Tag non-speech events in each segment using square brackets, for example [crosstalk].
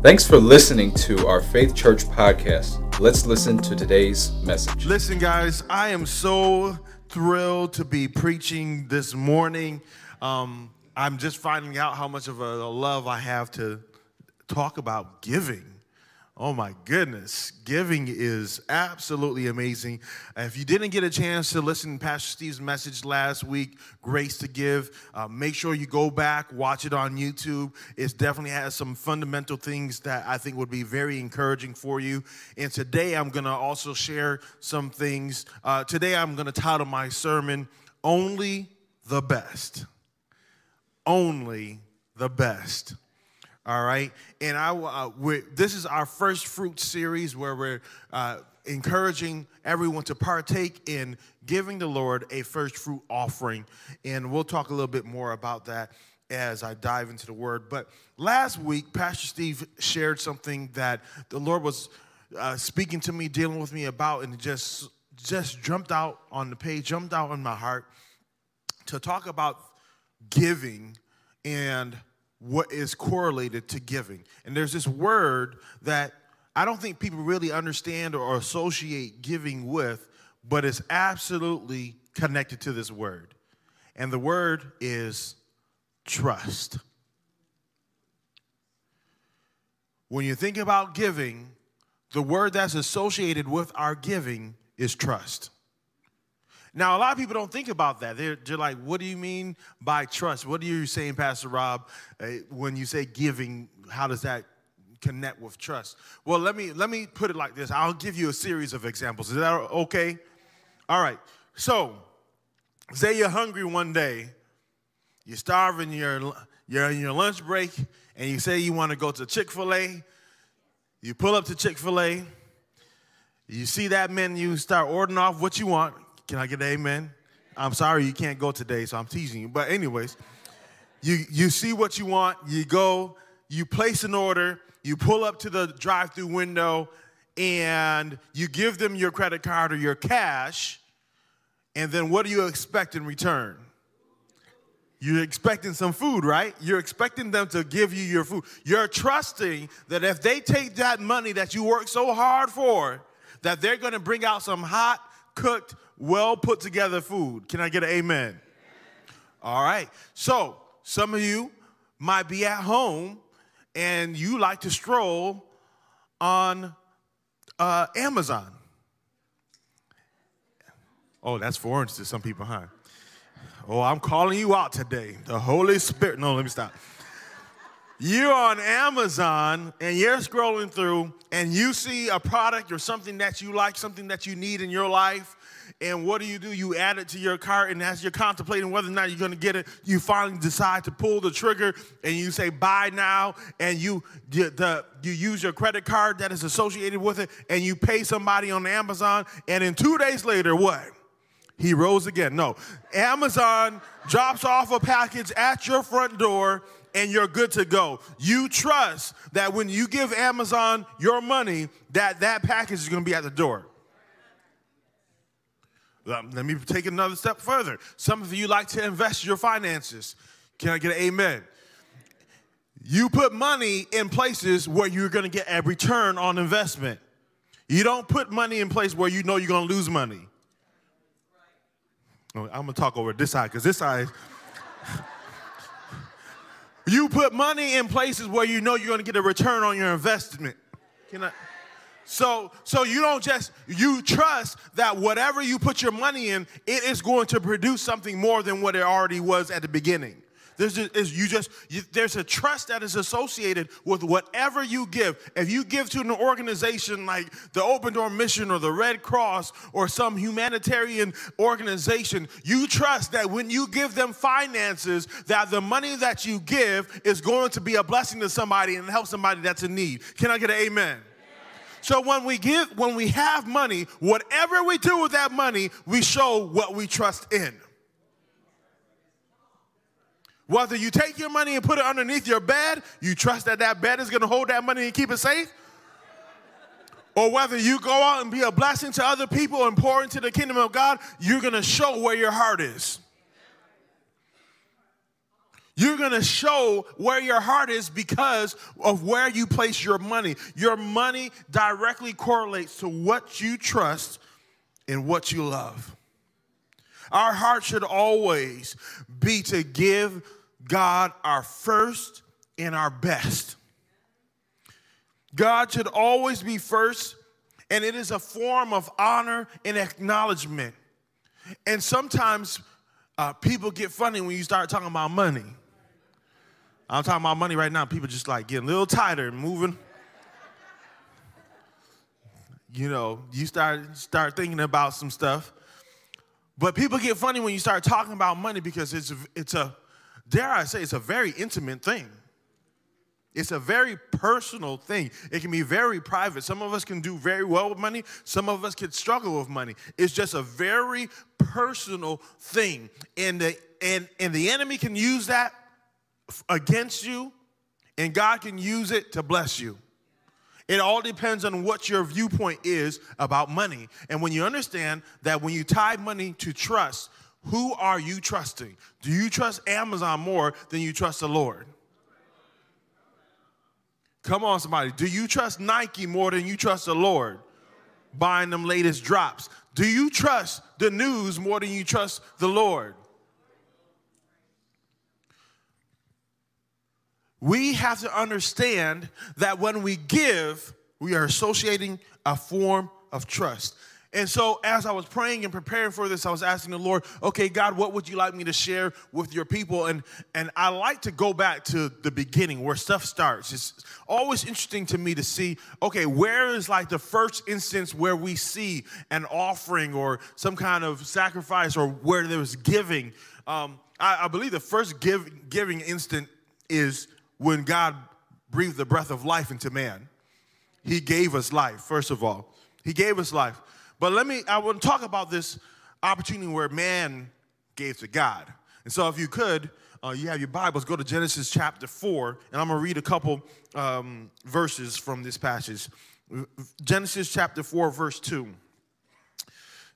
Thanks for listening to our Faith Church podcast. Let's listen to today's message. Listen, guys, I am so thrilled to be preaching this morning. Um, I'm just finding out how much of a love I have to talk about giving. Oh my goodness, giving is absolutely amazing. If you didn't get a chance to listen to Pastor Steve's message last week, Grace to Give, uh, make sure you go back, watch it on YouTube. It definitely has some fundamental things that I think would be very encouraging for you. And today I'm going to also share some things. Uh, today I'm going to title my sermon, Only the Best. Only the Best. All right, and I uh, this is our first fruit series where we're uh, encouraging everyone to partake in giving the Lord a first fruit offering, and we'll talk a little bit more about that as I dive into the Word. But last week, Pastor Steve shared something that the Lord was uh, speaking to me, dealing with me about, and just just jumped out on the page, jumped out in my heart to talk about giving and what is correlated to giving. And there's this word that I don't think people really understand or associate giving with, but it's absolutely connected to this word. And the word is trust. When you think about giving, the word that's associated with our giving is trust. Now, a lot of people don't think about that. They're, they're like, what do you mean by trust? What are you saying, Pastor Rob, uh, when you say giving? How does that connect with trust? Well, let me, let me put it like this I'll give you a series of examples. Is that okay? All right. So, say you're hungry one day, you're starving, you're, you're in your lunch break, and you say you want to go to Chick fil A. You pull up to Chick fil A, you see that menu, you start ordering off what you want can I get an amen? I'm sorry you can't go today, so I'm teasing you. But anyways, you you see what you want, you go, you place an order, you pull up to the drive-through window, and you give them your credit card or your cash, and then what do you expect in return? You're expecting some food, right? You're expecting them to give you your food. You're trusting that if they take that money that you work so hard for, that they're going to bring out some hot, cooked well put together food. Can I get an amen? All right. So, some of you might be at home and you like to stroll on uh, Amazon. Oh, that's foreign to some people, huh? Oh, I'm calling you out today. The Holy Spirit. No, let me stop. You're on Amazon and you're scrolling through and you see a product or something that you like, something that you need in your life, and what do you do? You add it to your cart, and as you're contemplating whether or not you're going to get it, you finally decide to pull the trigger, and you say buy now, and you the you use your credit card that is associated with it, and you pay somebody on Amazon, and then two days later, what? He rose again. No, Amazon drops off a package at your front door and you're good to go. You trust that when you give Amazon your money, that that package is going to be at the door. Um, let me take another step further. Some of you like to invest your finances. Can I get an amen? You put money in places where you're going to get a return on investment. You don't put money in place where you know you're going to lose money. Oh, I'm going to talk over this side because this side. [laughs] you put money in places where you know you're going to get a return on your investment. Can I? So, so you don't just, you trust that whatever you put your money in, it is going to produce something more than what it already was at the beginning. There's is you just you, there's a trust that is associated with whatever you give. If you give to an organization like the Open Door Mission or the Red Cross or some humanitarian organization, you trust that when you give them finances, that the money that you give is going to be a blessing to somebody and help somebody that's in need. Can I get an amen? So when we give, when we have money, whatever we do with that money, we show what we trust in. Whether you take your money and put it underneath your bed, you trust that that bed is going to hold that money and keep it safe. Or whether you go out and be a blessing to other people and pour into the kingdom of God, you're going to show where your heart is. You're going to show where your heart is because of where you place your money. Your money directly correlates to what you trust and what you love. Our heart should always be to give God our first and our best. God should always be first, and it is a form of honor and acknowledgement. And sometimes uh, people get funny when you start talking about money. I'm talking about money right now. People just like getting a little tighter and moving. You know, you start start thinking about some stuff. But people get funny when you start talking about money because it's it's a dare I say it's a very intimate thing. It's a very personal thing. It can be very private. Some of us can do very well with money, some of us can struggle with money. It's just a very personal thing. And the and and the enemy can use that against you, and God can use it to bless you. It all depends on what your viewpoint is about money. And when you understand that when you tie money to trust, who are you trusting? Do you trust Amazon more than you trust the Lord? Come on, somebody. Do you trust Nike more than you trust the Lord? Buying them latest drops. Do you trust the news more than you trust the Lord? We have to understand that when we give, we are associating a form of trust. And so, as I was praying and preparing for this, I was asking the Lord, okay, God, what would you like me to share with your people? And, and I like to go back to the beginning where stuff starts. It's always interesting to me to see, okay, where is like the first instance where we see an offering or some kind of sacrifice or where there was giving? Um, I, I believe the first give, giving instant is when God breathed the breath of life into man. He gave us life, first of all. He gave us life. But let me, I want to talk about this opportunity where man gave to God. And so, if you could, uh, you have your Bibles, go to Genesis chapter 4, and I'm going to read a couple um, verses from this passage. Genesis chapter 4, verse 2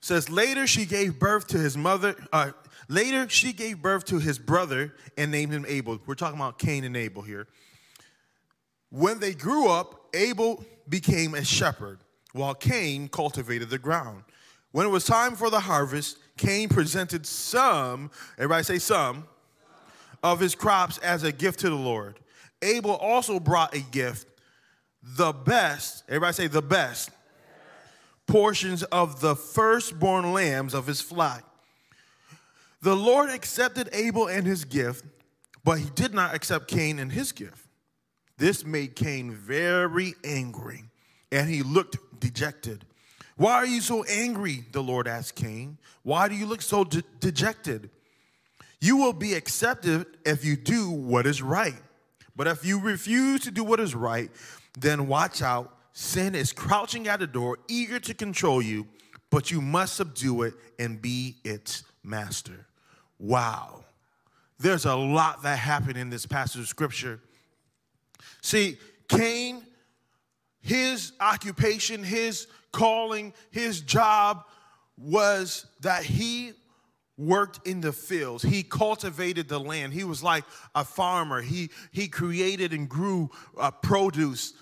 says, Later she gave birth to his mother, uh, Later, she gave birth to his brother and named him Abel. We're talking about Cain and Abel here. When they grew up, Abel became a shepherd, while Cain cultivated the ground. When it was time for the harvest, Cain presented some, everybody say some, of his crops as a gift to the Lord. Abel also brought a gift, the best, everybody say the best, portions of the firstborn lambs of his flock. The Lord accepted Abel and his gift, but he did not accept Cain and his gift. This made Cain very angry, and he looked dejected. Why are you so angry? The Lord asked Cain. Why do you look so de- dejected? You will be accepted if you do what is right. But if you refuse to do what is right, then watch out. Sin is crouching at the door, eager to control you, but you must subdue it and be its master. Wow. There's a lot that happened in this passage of scripture. See, Cain, his occupation, his calling, his job was that he worked in the fields. He cultivated the land. He was like a farmer. He, he created and grew uh, produce.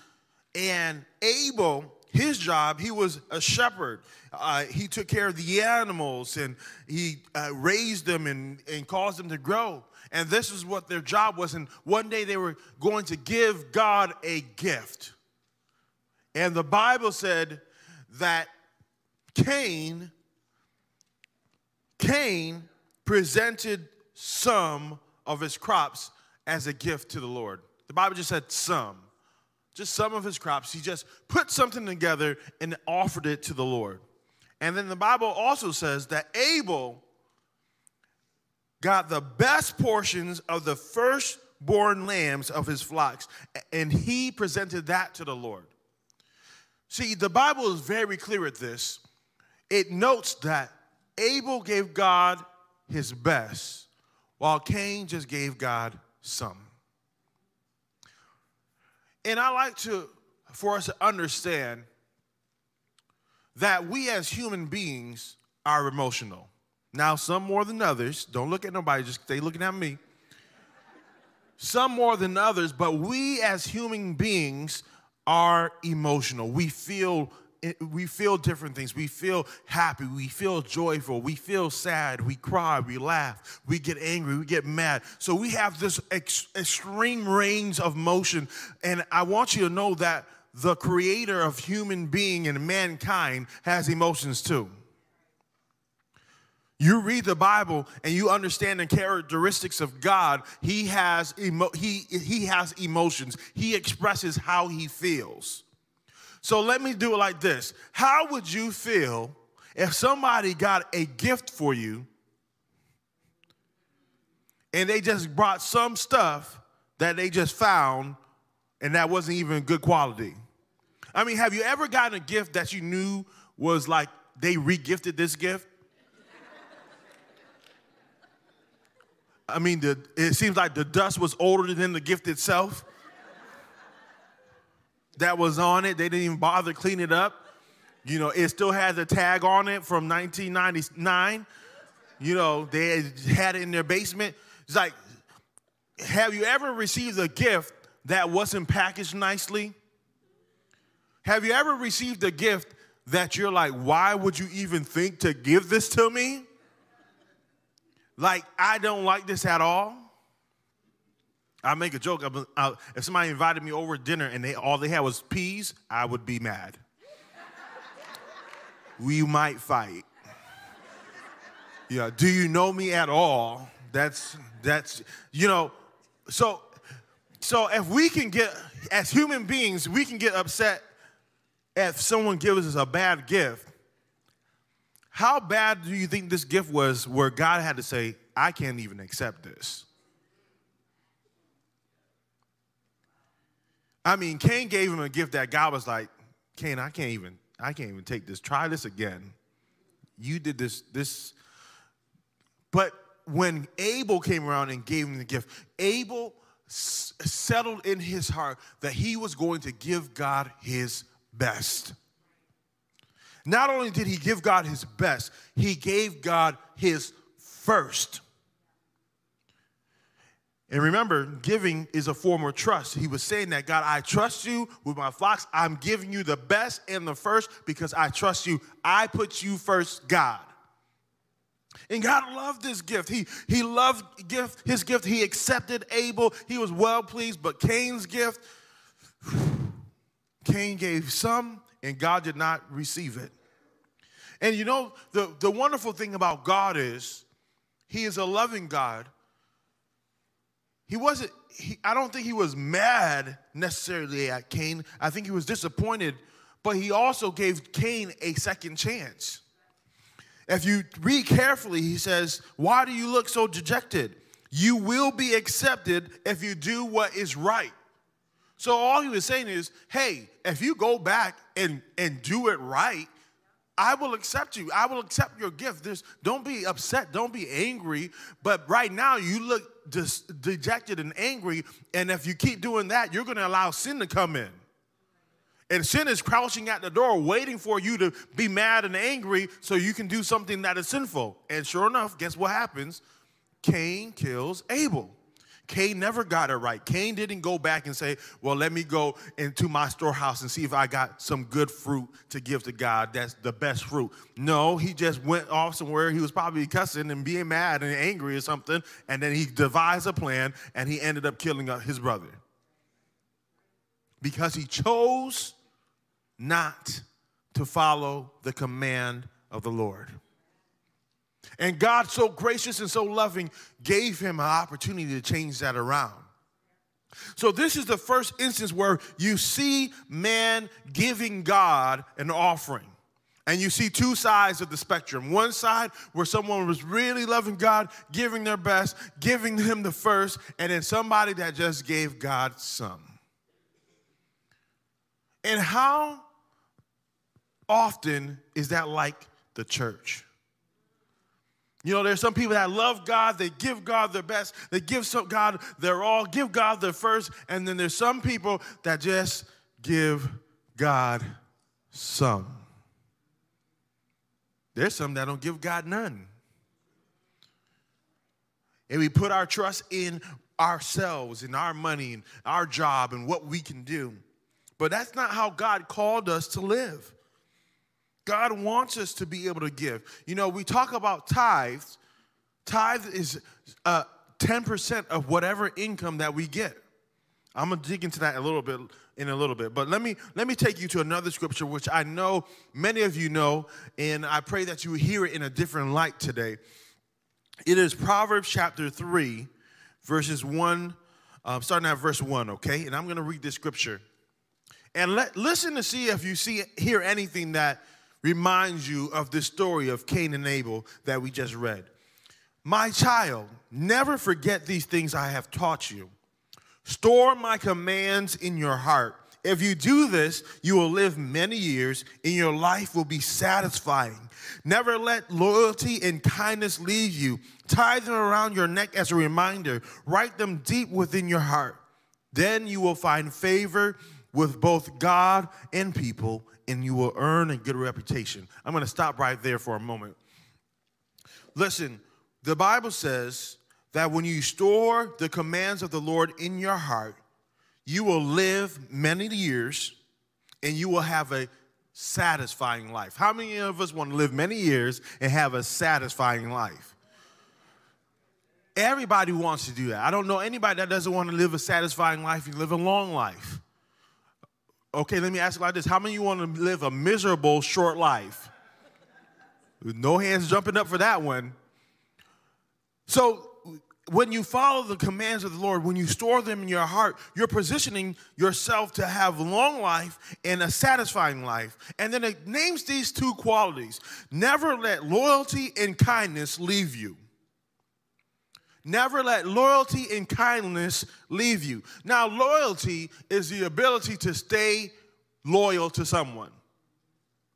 And Abel, his job, he was a shepherd. Uh, he took care of the animals and he uh, raised them and, and caused them to grow. And this is what their job was. And one day they were going to give God a gift. And the Bible said that Cain, Cain presented some of his crops as a gift to the Lord. The Bible just said some just some of his crops. He just put something together and offered it to the Lord. And then the Bible also says that Abel got the best portions of the firstborn lambs of his flocks, and he presented that to the Lord. See, the Bible is very clear at this. It notes that Abel gave God his best, while Cain just gave God some. And I like to, for us to understand that we as human beings are emotional. Now, some more than others. Don't look at nobody, just stay looking at me. some more than others, but we as human beings are emotional. We feel we feel different things. We feel happy. We feel joyful. We feel sad. We cry. We laugh. We get angry. We get mad. So we have this ex- extreme range of motion. And I want you to know that the creator of human being and mankind has emotions too. You read the Bible and you understand the characteristics of God. He has emo- he, he has emotions. He expresses how he feels. So let me do it like this. How would you feel if somebody got a gift for you and they just brought some stuff that they just found and that wasn't even good quality? I mean, have you ever gotten a gift that you knew was like they regifted this gift? I mean, the, it seems like the dust was older than the gift itself that was on it. They didn't even bother clean it up. You know, it still has a tag on it from 1999. You know, they had it in their basement. It's like, have you ever received a gift that wasn't packaged nicely? Have you ever received a gift that you're like, why would you even think to give this to me? Like, I don't like this at all. I make a joke. I, if somebody invited me over dinner and they all they had was peas, I would be mad. we might fight. Yeah. Do you know me at all? That's that's you know. So so if we can get as human beings, we can get upset if someone gives us a bad gift. How bad do you think this gift was where God had to say, I can't even accept this? I mean, Cain gave him a gift that God was like, Cain, I can't even, I can't even take this. Try this again. You did this, this. But when Abel came around and gave him the gift, Abel s- settled in his heart that he was going to give God his best. Not only did he give God his best, he gave God his first. And remember, giving is a form of trust. He was saying that, God, I trust you with my flocks. I'm giving you the best and the first because I trust you. I put you first, God. And God loved this gift. He, he loved gift, his gift. He accepted Abel. He was well pleased, but Cain's gift, [sighs] Cain gave some and God did not receive it. And you know, the, the wonderful thing about God is he is a loving God he wasn't, he, I don't think he was mad necessarily at Cain. I think he was disappointed, but he also gave Cain a second chance. If you read carefully, he says, Why do you look so dejected? You will be accepted if you do what is right. So all he was saying is, hey, if you go back and, and do it right, I will accept you. I will accept your gift. There's, don't be upset. Don't be angry. But right now, you look dejected and angry. And if you keep doing that, you're going to allow sin to come in. And sin is crouching at the door, waiting for you to be mad and angry so you can do something that is sinful. And sure enough, guess what happens? Cain kills Abel. Cain never got it right. Cain didn't go back and say, Well, let me go into my storehouse and see if I got some good fruit to give to God. That's the best fruit. No, he just went off somewhere. He was probably cussing and being mad and angry or something. And then he devised a plan and he ended up killing uh, his brother because he chose not to follow the command of the Lord. And God, so gracious and so loving, gave him an opportunity to change that around. So, this is the first instance where you see man giving God an offering. And you see two sides of the spectrum. One side where someone was really loving God, giving their best, giving him the first, and then somebody that just gave God some. And how often is that like the church? You know, there's some people that love God, they give God their best, they give some God their all, give God their first, and then there's some people that just give God some. There's some that don't give God none. and we put our trust in ourselves, in our money, and our job, and what we can do. But that's not how God called us to live. God wants us to be able to give. You know, we talk about tithes. Tithe is uh, 10% of whatever income that we get. I'm gonna dig into that a little bit in a little bit. But let me let me take you to another scripture which I know many of you know, and I pray that you hear it in a different light today. It is Proverbs chapter 3, verses 1, uh, starting at verse 1, okay? And I'm gonna read this scripture. And let listen to see if you see hear anything that reminds you of this story of Cain and Abel that we just read. My child, never forget these things I have taught you. Store my commands in your heart. If you do this, you will live many years and your life will be satisfying. Never let loyalty and kindness leave you. Tie them around your neck as a reminder. Write them deep within your heart. Then you will find favor with both God and people, and you will earn a good reputation. I'm going to stop right there for a moment. Listen, the Bible says that when you store the commands of the Lord in your heart, you will live many years and you will have a satisfying life. How many of us want to live many years and have a satisfying life? Everybody wants to do that. I don't know anybody that doesn't want to live a satisfying life and live a long life. Okay, let me ask you like this How many you want to live a miserable short life? No hands jumping up for that one. So, when you follow the commands of the Lord, when you store them in your heart, you're positioning yourself to have long life and a satisfying life. And then it names these two qualities never let loyalty and kindness leave you. Never let loyalty and kindness leave you. Now, loyalty is the ability to stay loyal to someone,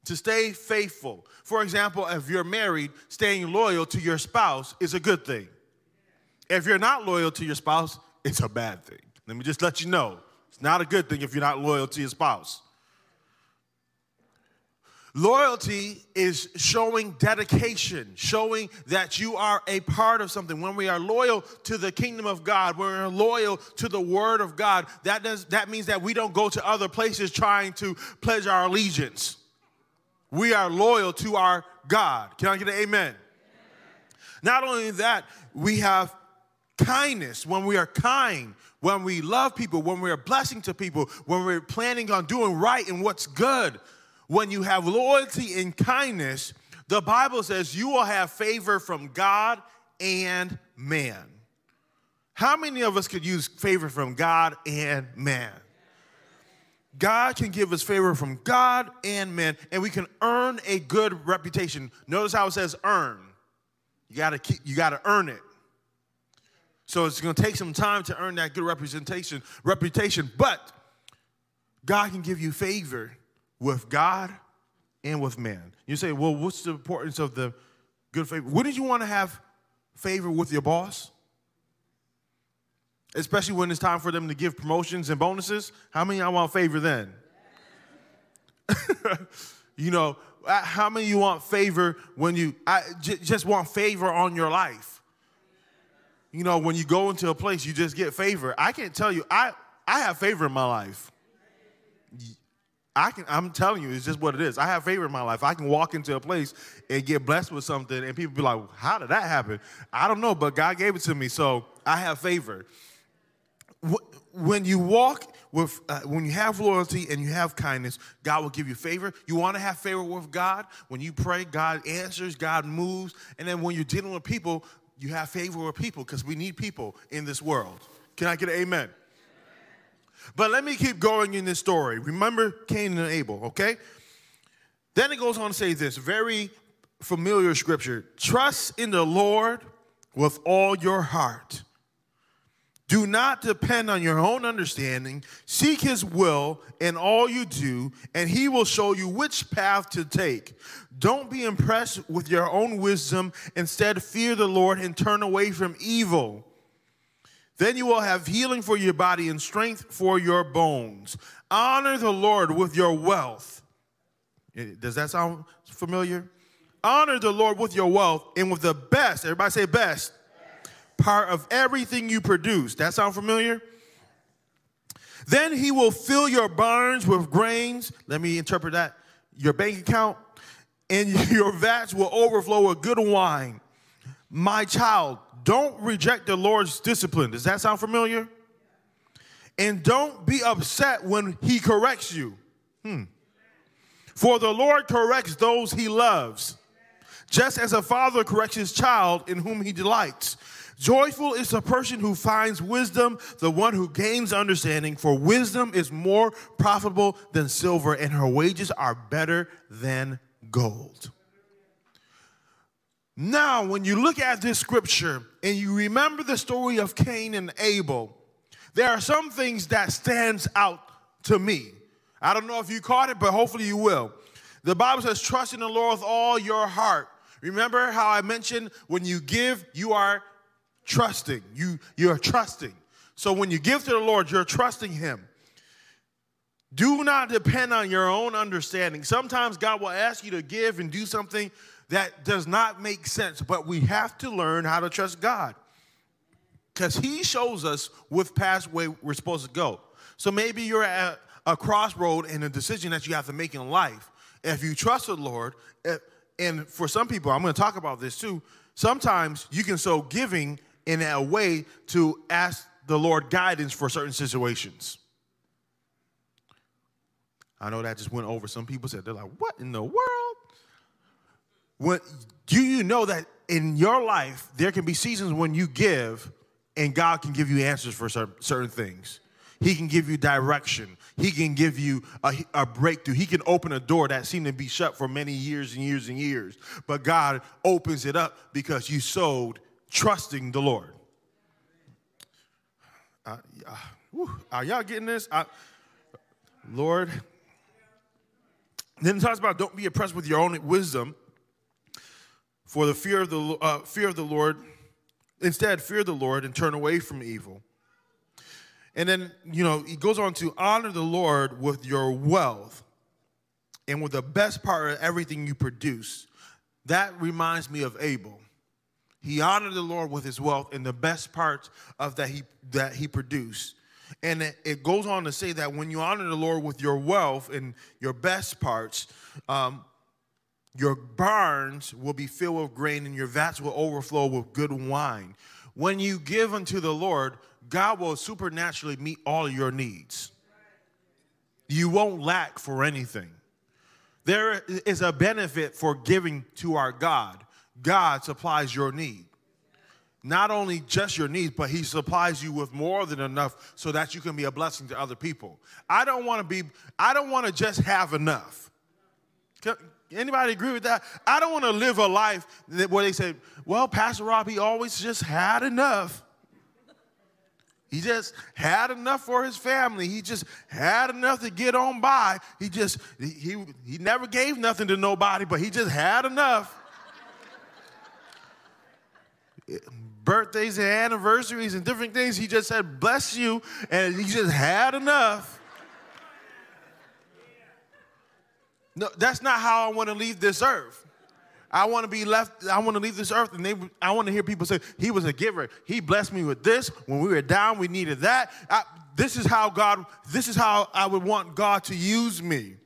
to stay faithful. For example, if you're married, staying loyal to your spouse is a good thing. If you're not loyal to your spouse, it's a bad thing. Let me just let you know. It's not a good thing if you're not loyal to your spouse. Loyalty is showing dedication, showing that you are a part of something. When we are loyal to the kingdom of God, when we're loyal to the word of God, that, does, that means that we don't go to other places trying to pledge our allegiance. We are loyal to our God. Can I get an amen? amen? Not only that, we have kindness, when we are kind, when we love people, when we're blessing to people, when we're planning on doing right and what's good, when you have loyalty and kindness, the Bible says you will have favor from God and man. How many of us could use favor from God and man? God can give us favor from God and man, and we can earn a good reputation. Notice how it says earn. You gotta keep, you gotta earn it. So it's to take some time to earn that good representation, reputation. But God can give you favor with God and with man. You say, well, what's the importance of the good favor? Wouldn't you want to have favor with your boss? Especially when it's time for them to give promotions and bonuses. How many I want favor then? [laughs] you know, uh, how many you want favor when you I, j- just want favor on your life? you know, when you go into a place, you just get favor. I can't tell you, I, I have favor in my life. I can, I'm telling you, it's just what it is. I have favor in my life. I can walk into a place and get blessed with something, and people be like, How did that happen? I don't know, but God gave it to me, so I have favor. When you walk with, uh, when you have loyalty and you have kindness, God will give you favor. You want to have favor with God. When you pray, God answers, God moves. And then when you're dealing with people, you have favor with people because we need people in this world. Can I get an amen? But let me keep going in this story. Remember Cain and Abel, okay? Then it goes on to say this very familiar scripture trust in the Lord with all your heart do not depend on your own understanding. Seek his will in all you do, and he will show you which path to take. Don't be impressed with your own wisdom. Instead, fear the Lord and turn away from evil. Then you will have healing for your body and strength for your bones. Honor the Lord with your wealth. Eh, does that sound familiar? Honor the Lord with your wealth and with the best. Everybody say best part of everything you produce. That sound familiar? Then he will fill your barns with grains. Let me interpret that. Your bank account and [laughs] your vats will overflow with good wine. My child, don't reject the Lord's discipline. Does that sound familiar? And don't be upset when he corrects you. Hmm. For the Lord corrects those he loves, just as a father corrects his child in whom he delights. Joyful is the person who finds wisdom, the one who gains understanding, for wisdom is more profitable than silver, and her wages are better than gold. Now, when you look at this scripture and you remember the story of Cain and Abel, there are some things that stands out to me. I don't know if you caught it, but hopefully you will. The Bible says, trust in the Lord with all your heart. Remember how I mentioned when you give, you are trusting. You, you're trusting. So when you give to the Lord, you're trusting Him. Do not depend on your own understanding. Sometimes God will ask you to give and do something that does not make sense, but we have to learn how to trust God because He shows us with past way we're supposed to go. So maybe you're at a crossroad in a decision that you have to make in life. If you trust the Lord, eh, and for some people, I'm going to talk about this too. Sometimes you can sow giving in a way to ask the Lord guidance for certain situations. I know that just went over. Some people said, they're like, what in the world? When, do you know that in your life, there can be seasons when you give and God can give you answers for certain things? He can give you direction. He can give you a, a, breakthrough. He can open a door that seemed to be shut for many years and years and years. But God opens it up because you sowed trusting the Lord. Uh, are y'all getting this? I, Lord, then it talks about don't be oppressed with your own wisdom, for the fear of the uh, fear of the Lord. Instead, fear the Lord and turn away from evil. And then you know he goes on to honor the Lord with your wealth and with the best part of everything you produce. That reminds me of Abel. He honored the Lord with his wealth and the best parts of that he that he produced. And it, goes on to say that when you honor the Lord with your wealth and your best parts, um, your barns will be filled with grain and your vats will overflow with good wine. When you give unto the Lord, God will supernaturally meet all your needs. You won't lack for anything. There is a benefit for giving to our God. God supplies your need not only just your needs, but he supplies you with more than enough so that you can be a blessing to other people. I don't want to be, I don't want to just have enough. Anybody agree with that? I don't want to live a life that, where they say, well, Pastor Rob, he always just had enough. He just had enough for his family. He just had enough to get on by. He just, he, he never gave nothing to nobody, but he just had enough birthdays and anniversaries and different things. He just said, bless you, and he just had enough. No, that's not how I want to leave this earth. I want to be left, I want to leave this earth, and they, I want to hear people say, He was a giver. He blessed me with this. When we were down, we needed that. I, this is how God, this is how I would want God to use me.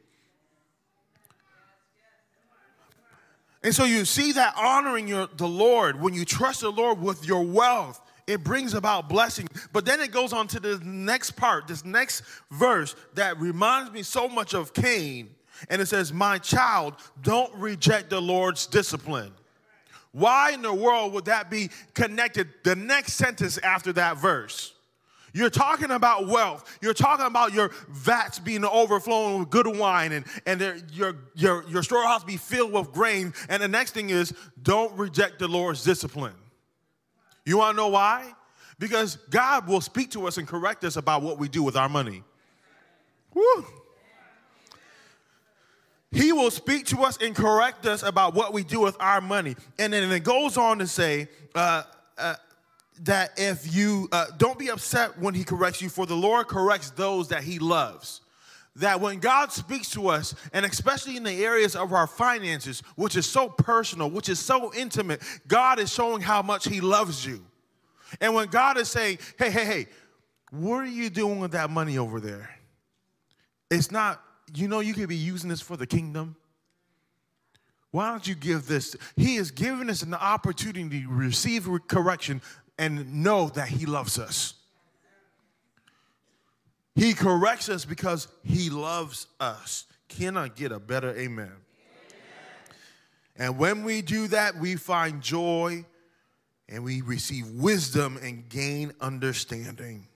And so you see that honoring your, the Lord, when you trust the Lord with your wealth, it brings about blessing. But then it goes on to the next part, this next verse that reminds me so much of Cain. And it says, My child, don't reject the Lord's discipline. Why in the world would that be connected? The next sentence after that verse. You're talking about wealth. You're talking about your vats being overflowing with good wine and, and your, your, your storehouse be filled with grain. And the next thing is, don't reject the Lord's discipline. You want to know why? Because God will speak to us and correct us about what we do with our money. Woo. He will speak to us and correct us about what we do with our money. And then it goes on to say, uh, uh, that if you uh, don't be upset when he corrects you, for the Lord corrects those that he loves. That when God speaks to us, and especially in the areas of our finances, which is so personal, which is so intimate, God is showing how much he loves you. And when God is saying, hey, hey, hey, what are you doing with that money over there? It's not, you know, you could be using this for the kingdom. Why don't you give this? He is giving us an opportunity to receive correction and know that He loves us. He corrects us because He loves us. Can I get a better amen? amen? And when we do that, we find joy and we receive wisdom and gain understanding.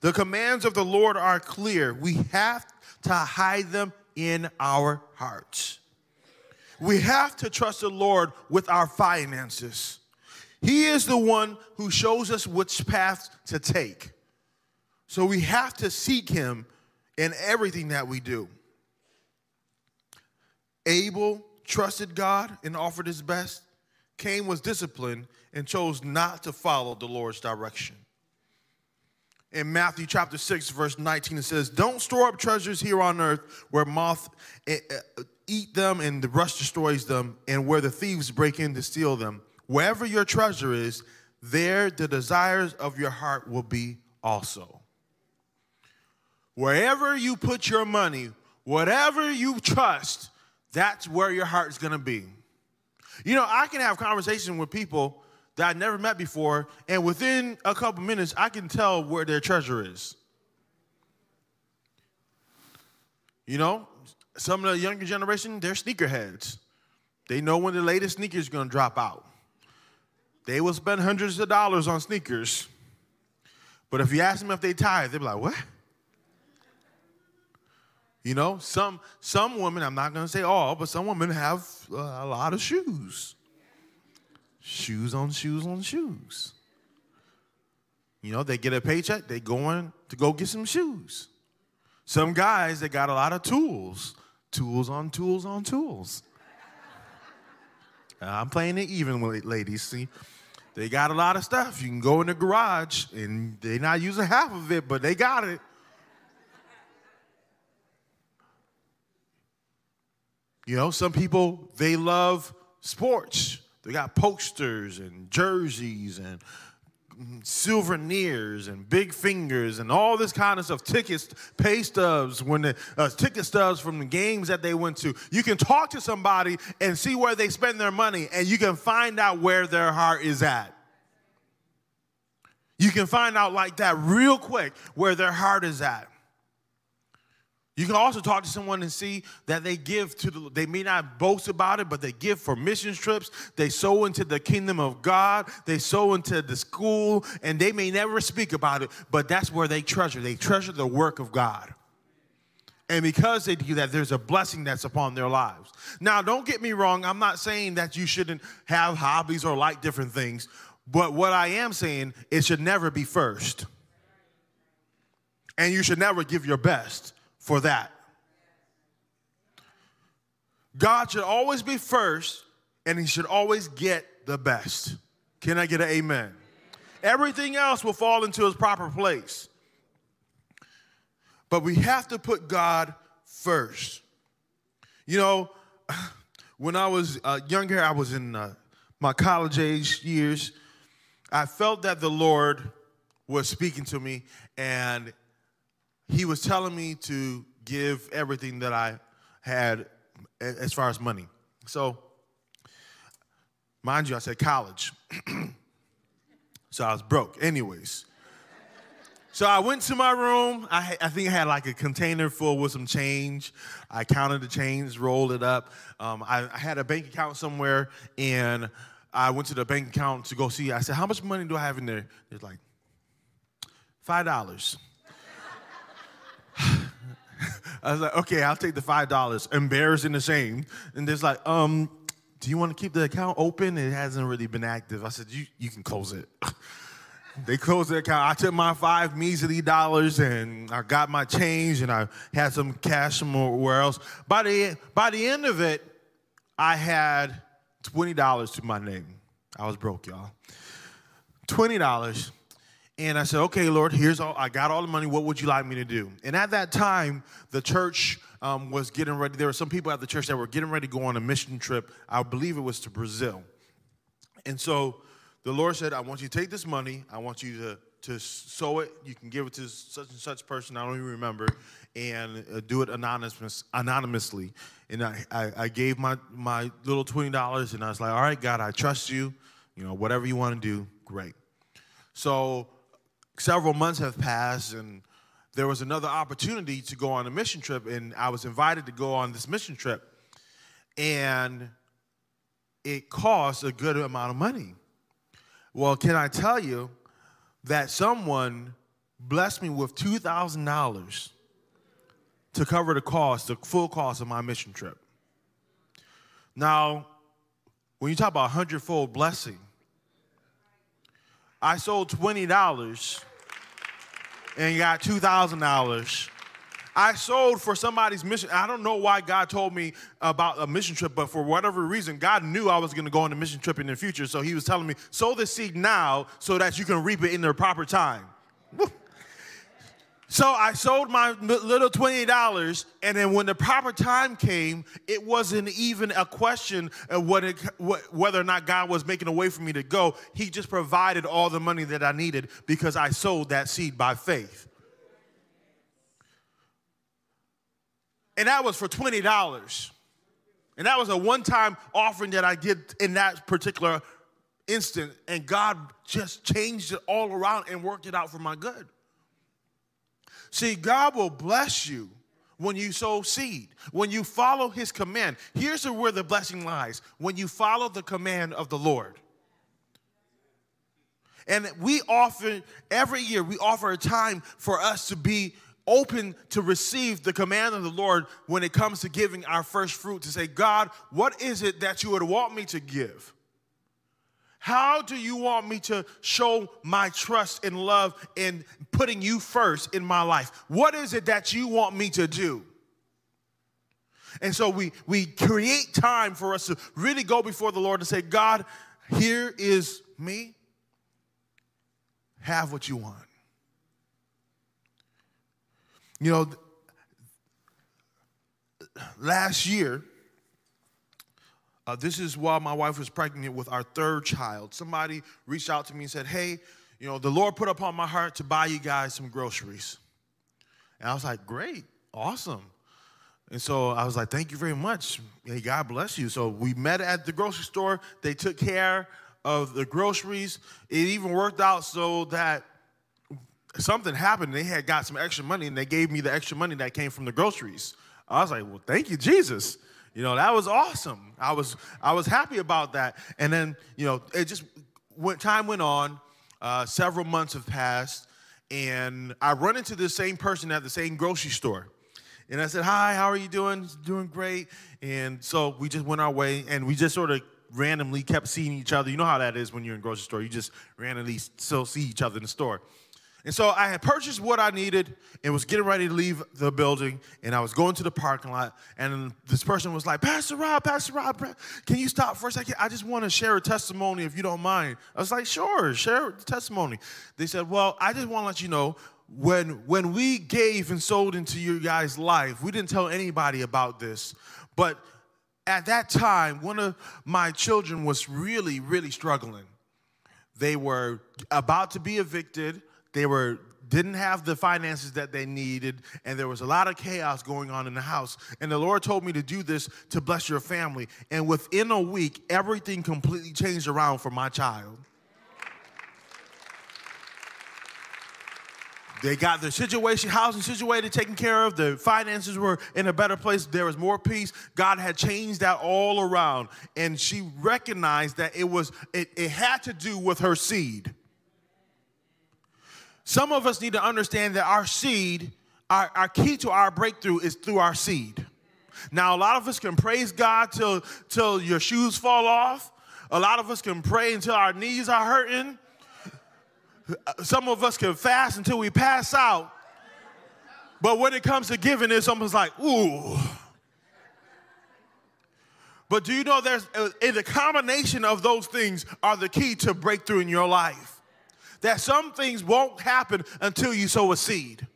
The commands of the Lord are clear. We have to hide them in our hearts. We have to trust the Lord with our finances. He is the one who shows us which path to take. So we have to seek Him in everything that we do. Abel trusted God and offered his best. Cain was disciplined and chose not to follow the Lord's direction. In Matthew chapter 6, verse 19, it says, Don't store up treasures here on earth where moth eh, eh, eat them and the rust destroys them, and where the thieves break in to steal them. Wherever your treasure is, there the desires of your heart will be also. Wherever you put your money, whatever you trust, that's where your heart is going to be. You know, I can have conversation with people that I never met before, and within a couple minutes, I can tell where their treasure is. You know, some of the younger generation, they're sneakerheads. They know when the latest sneakers is going to drop out. They will spend hundreds of dollars on sneakers. But if you ask them if they tithe, they'll be like, what? You know, some some women, I'm not going to say all, but some women have uh, a lot of shoes. Shoes on shoes on shoes. You know, they get a paycheck, they going to go get some shoes. Some guys, they got a lot of tools. Tools on tools on tools. [laughs] I'm playing it even with ladies. See, they got a lot of stuff. You can go in the garage and they're not using half of it, but they got it. You know, some people, they love sports. They got posters and jerseys and souvenirs and big fingers and all this kind of stuff, tickets, pay stubs, when the uh, ticket stubs from the games that they went to. You can talk to somebody and see where they spend their money, and you can find out where their heart is at. You can find out like that real quick where their heart is at. You can also talk to someone and see that they give to the, they may not boast about it, but they give for mission trips. They sow into the kingdom of God. They sow into the school, and they may never speak about it, but that's where they treasure. They treasure the work of God. And because they do that, there's a blessing that's upon their lives. Now, don't get me wrong. I'm not saying that you shouldn't have hobbies or like different things, but what I am saying, it should never be first. And you should never give your best for that. God should always be first, and He should always get the best. Can I get an amen? Everything else will fall into its proper place. But we have to put God first. You know, [sighs] when I was uh, younger, I was in uh, my college age years. I felt that the Lord was speaking to me, and he was telling me to give everything that I had as far as money. So, mind you, I said college. [clears throat] so I was broke, anyways. So I went to my room. I, I, think I had like a container full with some change. I counted the change, rolled it up. Um, I, I, had a bank account somewhere, and I went to the bank account to go see. I said, "How much money do I have in there?" It's like five dollars. I was like, okay, I'll take the five dollars. Embarrassed and ashamed. And there's like, um, do you want to keep the account open? It hasn't really been active. I said, you you can close it. [laughs] they closed the account. I took my five measly dollars and I got my change and I had some cash somewhere else. By the by the end of it, I had twenty dollars to my name. I was broke, y'all. Twenty dollars and I said, okay, Lord, here's all, I got all the money. What would you like me to do? And at that time, the church um, was getting ready. There were some people at the church that were getting ready to go on a mission trip. I believe it was to Brazil. And so the Lord said, I want you to take this money. I want you to, to sow it. You can give it to such and such person. I don't even remember. And uh, do it anonymous, anonymously. And I, I, I gave my, my little $20 and I was like, all right, God, I trust you. You know, whatever you want to do, great. So several months have passed and there was another opportunity to go on a mission trip and I was invited to go on this mission trip. And it cost a good amount of money. Well, can I tell you that someone blessed me with $2,000 to cover the cost, the full cost of my mission trip? Now, when you talk about a hundredfold blessing, I sold $20 and got $2,000 I sold for somebody's mission. I don't know why God told me about a mission trip, but for whatever reason, God knew I was going to go on a mission trip in the future. So He was telling me, sow the seed now so that you can reap it in the proper time. So I sold my little $20, and then when the proper time came, it wasn't even a question of what it, whether or not God was making a way for me to go. He just provided all the money that I needed because I sowed that seed by faith. and that was for $20. And that was a one time offering that I did in that particular instant. And God just changed it all around and worked it out for my good. See, God will bless you when you sow seed, when you follow his command. Here's where the blessing lies when you follow the command of the Lord. And we often, every year, we offer a time for us to be open to receive the command of the Lord when it comes to giving our first fruit to say, God, what is it that you would want me to give? How do you want me to show my trust and love in putting you first in my life? What is it that you want me to do? And so we, we create time for us to really go before the Lord and say, God, here is me. Have what you want. You know, last year, uh, this is while my wife was pregnant with our third child. Somebody reached out to me and said, Hey, you know, the Lord put upon my heart to buy you guys some groceries. And I was like, Great, awesome. And so I was like, Thank you very much. Hey, God bless you. So we met at the grocery store. They took care of the groceries. It even worked out so that something happened. They had got some extra money, and they gave me the extra money that came from the groceries. I was like, "Well, thank you, Jesus." You know, that was awesome. I was I was happy about that. And then you know, it just when time went on. Uh, several months have passed, and I run into the same person at the same grocery store. And I said, Hi, how are you doing? Doing great. And so we just went our way and we just sort of randomly kept seeing each other. You know how that is when you're in grocery store. You just randomly still see each other in the store. And so I had purchased what I needed and was getting ready to leave the building. And I was going to the parking lot. And this person was like, Pastor Rob, Pastor Rob, can you stop for a second? I just want to share a testimony if you don't mind. I was like, sure, share the testimony. They said, well, I just want to let you know when, when we gave and sold into your guys' life, we didn't tell anybody about this. But at that time, one of my children was really, really struggling. They were about to be evicted they were didn't have the finances that they needed, and there was a lot of chaos going on in the house. And the Lord told me to do this to bless your family. And within a week, everything completely changed around for my child. They got the situation, housing situated, taken care of. The finances were in a better place. There was more peace. God had changed that all around. And she recognized that it was, it, it had to do with her seed. Some of us need to understand that our seed, our, our key to our breakthrough is through our seed. Now, a lot of us can praise God till, till your shoes fall off. A lot of us can pray until our knees are hurting. Some of us can fast until we pass out. But when it comes to giving, it's almost like, ooh. But do you know there's uh, in the combination of those things are the key to breakthrough in your life? That some things won't happen until you sow a seed.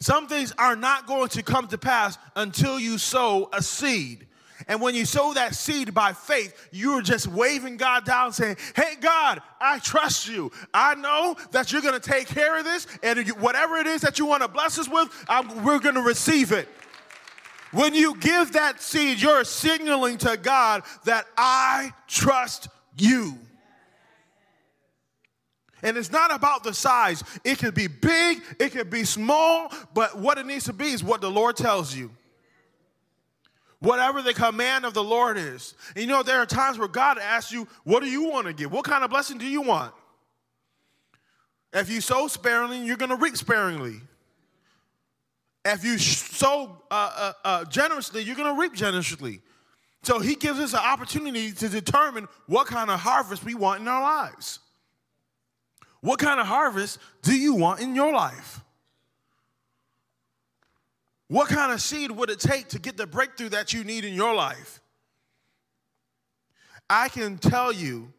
Some things are not going to come to pass until you sow a seed. And when you sow that seed by faith, you're just waving God down saying, Hey, God, I trust you. I know that you're going to take care of this. And whatever it is that you want to bless us with, I'm, we're going to receive it. When you give that seed, you're signaling to God that I trust you. And it's not about the size. It can be big, it can be small, but what it needs to be is what the Lord tells you. Whatever the command of the Lord is. And you know, there are times where God asks you, What do you want to give? What kind of blessing do you want? If you sow sparingly, you're going to reap sparingly. If you sow uh, uh, uh, generously, you're going to reap generously. So he gives us an opportunity to determine what kind of harvest we want in our lives. What kind of harvest do you want in your life? What kind of seed would it take to get the breakthrough that you need in your life? I can tell you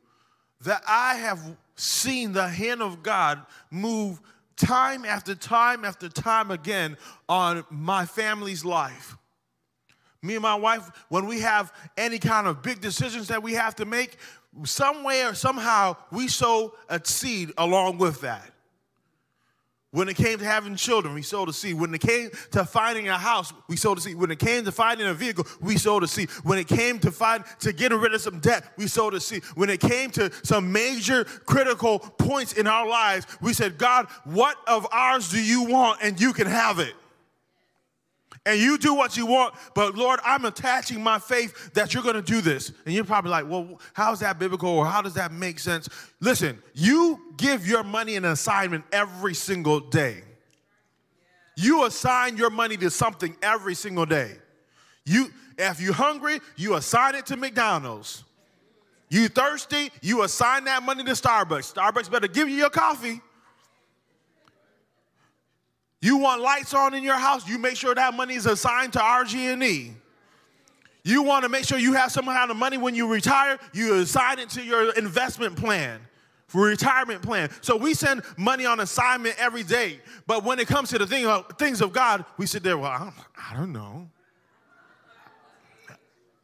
that I have seen the hand of God move time after time after time again on my family's life. Me and my wife, when we have any kind of big decisions that we have to make, some way or somehow we sow a seed along with that. When it came to having children, we sowed a seed. When it came to finding a house, we sowed a seed. When it came to finding a vehicle, we sowed a seed. When it came to find to getting rid of some debt, we sowed a seed. When it came to some major critical points in our lives, we said, God, what of ours do you want? And you can have it and you do what you want, but Lord, I'm attaching my faith that you're going to do this. And you're probably like, well, how's that biblical or how does that make sense? Listen, you give your money an assignment every single day. You assign your money to something every single day. You, if you're hungry, you assign it to McDonald's. You thirsty, you assign that money to Starbucks. Starbucks better give you your coffee. You want lights on in your house, you make sure that money is assigned to RG&E. You want to make sure you have some kind of money when you retire, you assign it to your investment plan for retirement plan. So we send money on assignment every day. But when it comes to the thing of, things of God, we sit there, well, I don't, I don't know.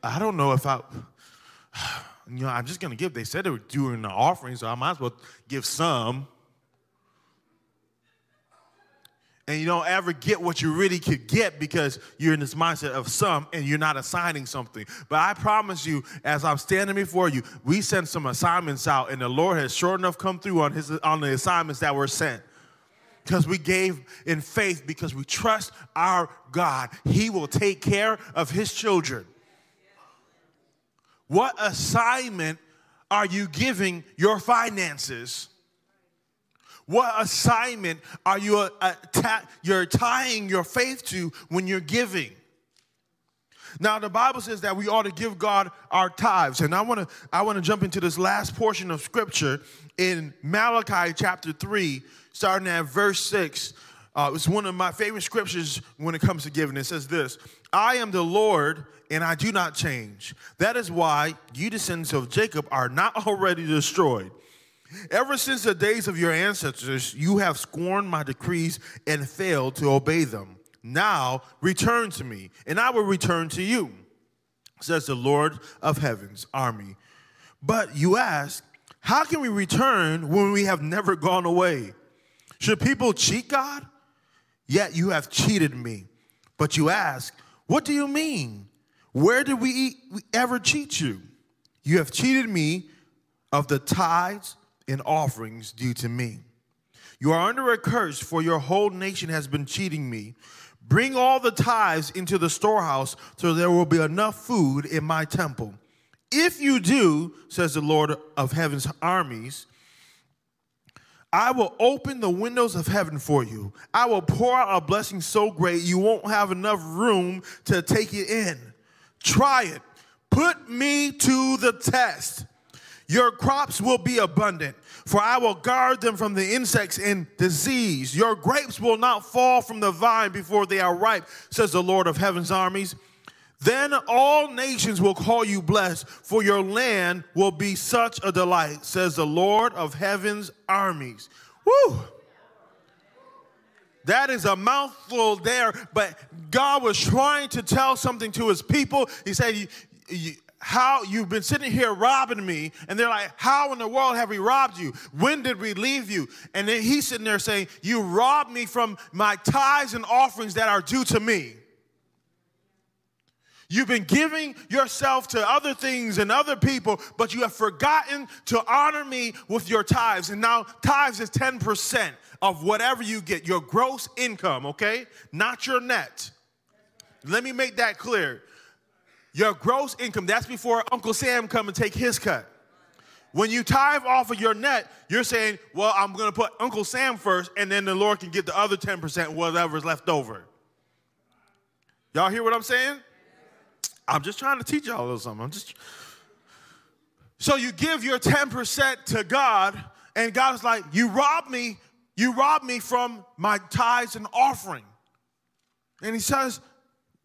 I don't know if I, [sighs] you know, I'm just going to give. They said they were doing the offering, so I might as well give some. And you don't ever get what you really could get because you're in this mindset of some and you're not assigning something. But I promise you, as I'm standing before you, we sent some assignments out, and the Lord has sure enough come through on his on the assignments that were sent. Because we gave in faith, because we trust our God. He will take care of his children. What assignment are you giving your finances? What assignment are you uh, you're tying your faith to when you're giving? Now the Bible says that we ought to give God our tithes, and I want to I want to jump into this last portion of Scripture in Malachi chapter three, starting at verse six. Uh, it's one of my favorite scriptures when it comes to giving. It says this: "I am the Lord, and I do not change. That is why you descendants of Jacob are not [laughs] already destroyed." Ever since the days of your ancestors, you have scorned my decrees and failed to obey them. Now return to me, and I will return to you, says the Lord of heaven's army. But you ask, how can we return when we have never gone away? Should people cheat God? Yet you have cheated me. But you ask, what do you mean? Where did we ever cheat you? You have cheated me of the tithes in offerings due to me. You are under a curse, for your whole nation has been cheating me. Bring all the tithes into the storehouse, so there will be enough food in my temple. If you do, says the Lord of heaven's armies, I will open the windows of heaven for you. I will pour out a blessing so great you won't have enough room to take it in. Try it. Put me to the test. Your crops will be abundant, for I will guard them from the insects and disease. Your grapes will not fall from the vine before they are ripe, says the Lord of heaven's armies. Then all nations will call you blessed, for your land will be such a delight, says the Lord of heaven's armies. Woo! That is a mouthful there, but God was trying to tell something to his people. He said, how you've been sitting here robbing me and they're like how in the world have we robbed you when did we leave you and then he's sitting there saying you robbed me from my tithes and offerings that are due to me You've been giving yourself to other things and other people, but you have forgotten to honor me with your tithes. And now, tithes is 10% of whatever you get, your gross income, okay? Not your net. Let me make that clear. Your gross income, that's before Uncle Sam come and take his cut. When you tithe off of your net, you're saying, well, I'm going to put Uncle Sam first, and then the Lord can get the other 10%, whatever's left over. Y'all hear what I'm saying? I'm just trying to teach y'all a little something. I'm just. So you give your 10% to God, and God is like, You robbed me, you robbed me from my tithes and offering. And he says,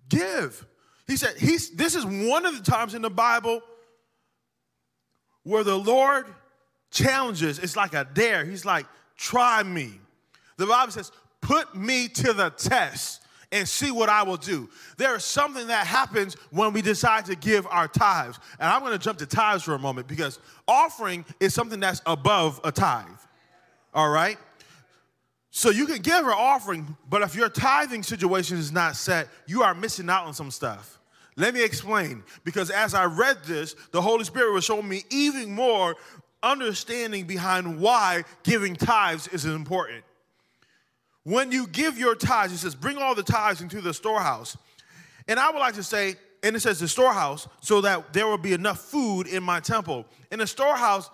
Give. He said, he's, This is one of the times in the Bible where the Lord challenges. It's like a dare. He's like, Try me. The Bible says, Put me to the test and see what I will do. There is something that happens when we decide to give our tithes. And I'm going to jump to tithes for a moment because offering is something that's above a tithe. All right? So you can give an offering, but if your tithing situation is not set, you are missing out on some stuff. Let me explain. Because as I read this, the Holy Spirit was showing me even more understanding behind why giving tithes is important. When you give your tithes, it says, bring all the tithes into the storehouse. And I would like to say, and it says the storehouse, so that there will be enough food in my temple. And the storehouse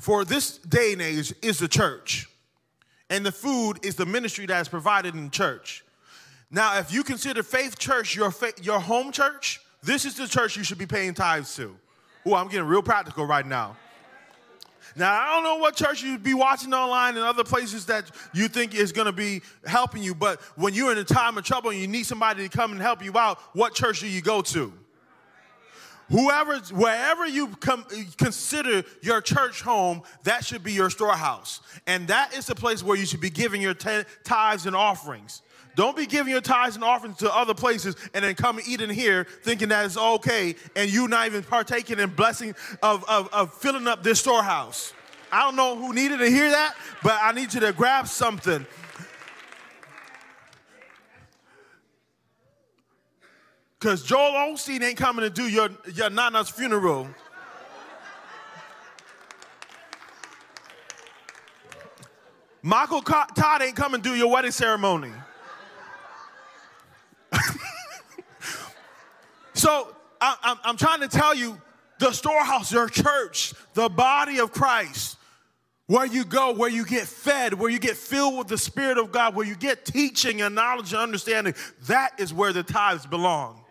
for this day and age is the church. And the food is the ministry that is provided in the church. Now, if you consider Faith Church your, your home church, this is the church you should be paying tithes to. Oh, I'm getting real practical right now. Now, I don't know what church you'd be watching online and other places that you think is going to be helping you, but when you're in a time of trouble and you need somebody to come and help you out, what church do you go to? Whoever, wherever you consider your church home, that should be your storehouse. And that is the place where you should be giving your tithes and offerings. Don't be giving your tithes and offerings to other places and then come and eat in here thinking that it's okay and you not even partaking in blessing of, of, of filling up this storehouse. I don't know who needed to hear that, but I need you to grab something. Because Joel Osteen ain't coming to do your, your Nana's funeral. Michael Todd ain't coming to do your wedding ceremony. So I, am trying to tell you the storehouse, your church, the body of Christ, where you go, where you get fed, where you get filled with the Spirit of God, where you get teaching and knowledge and understanding, that is where the tithes belong.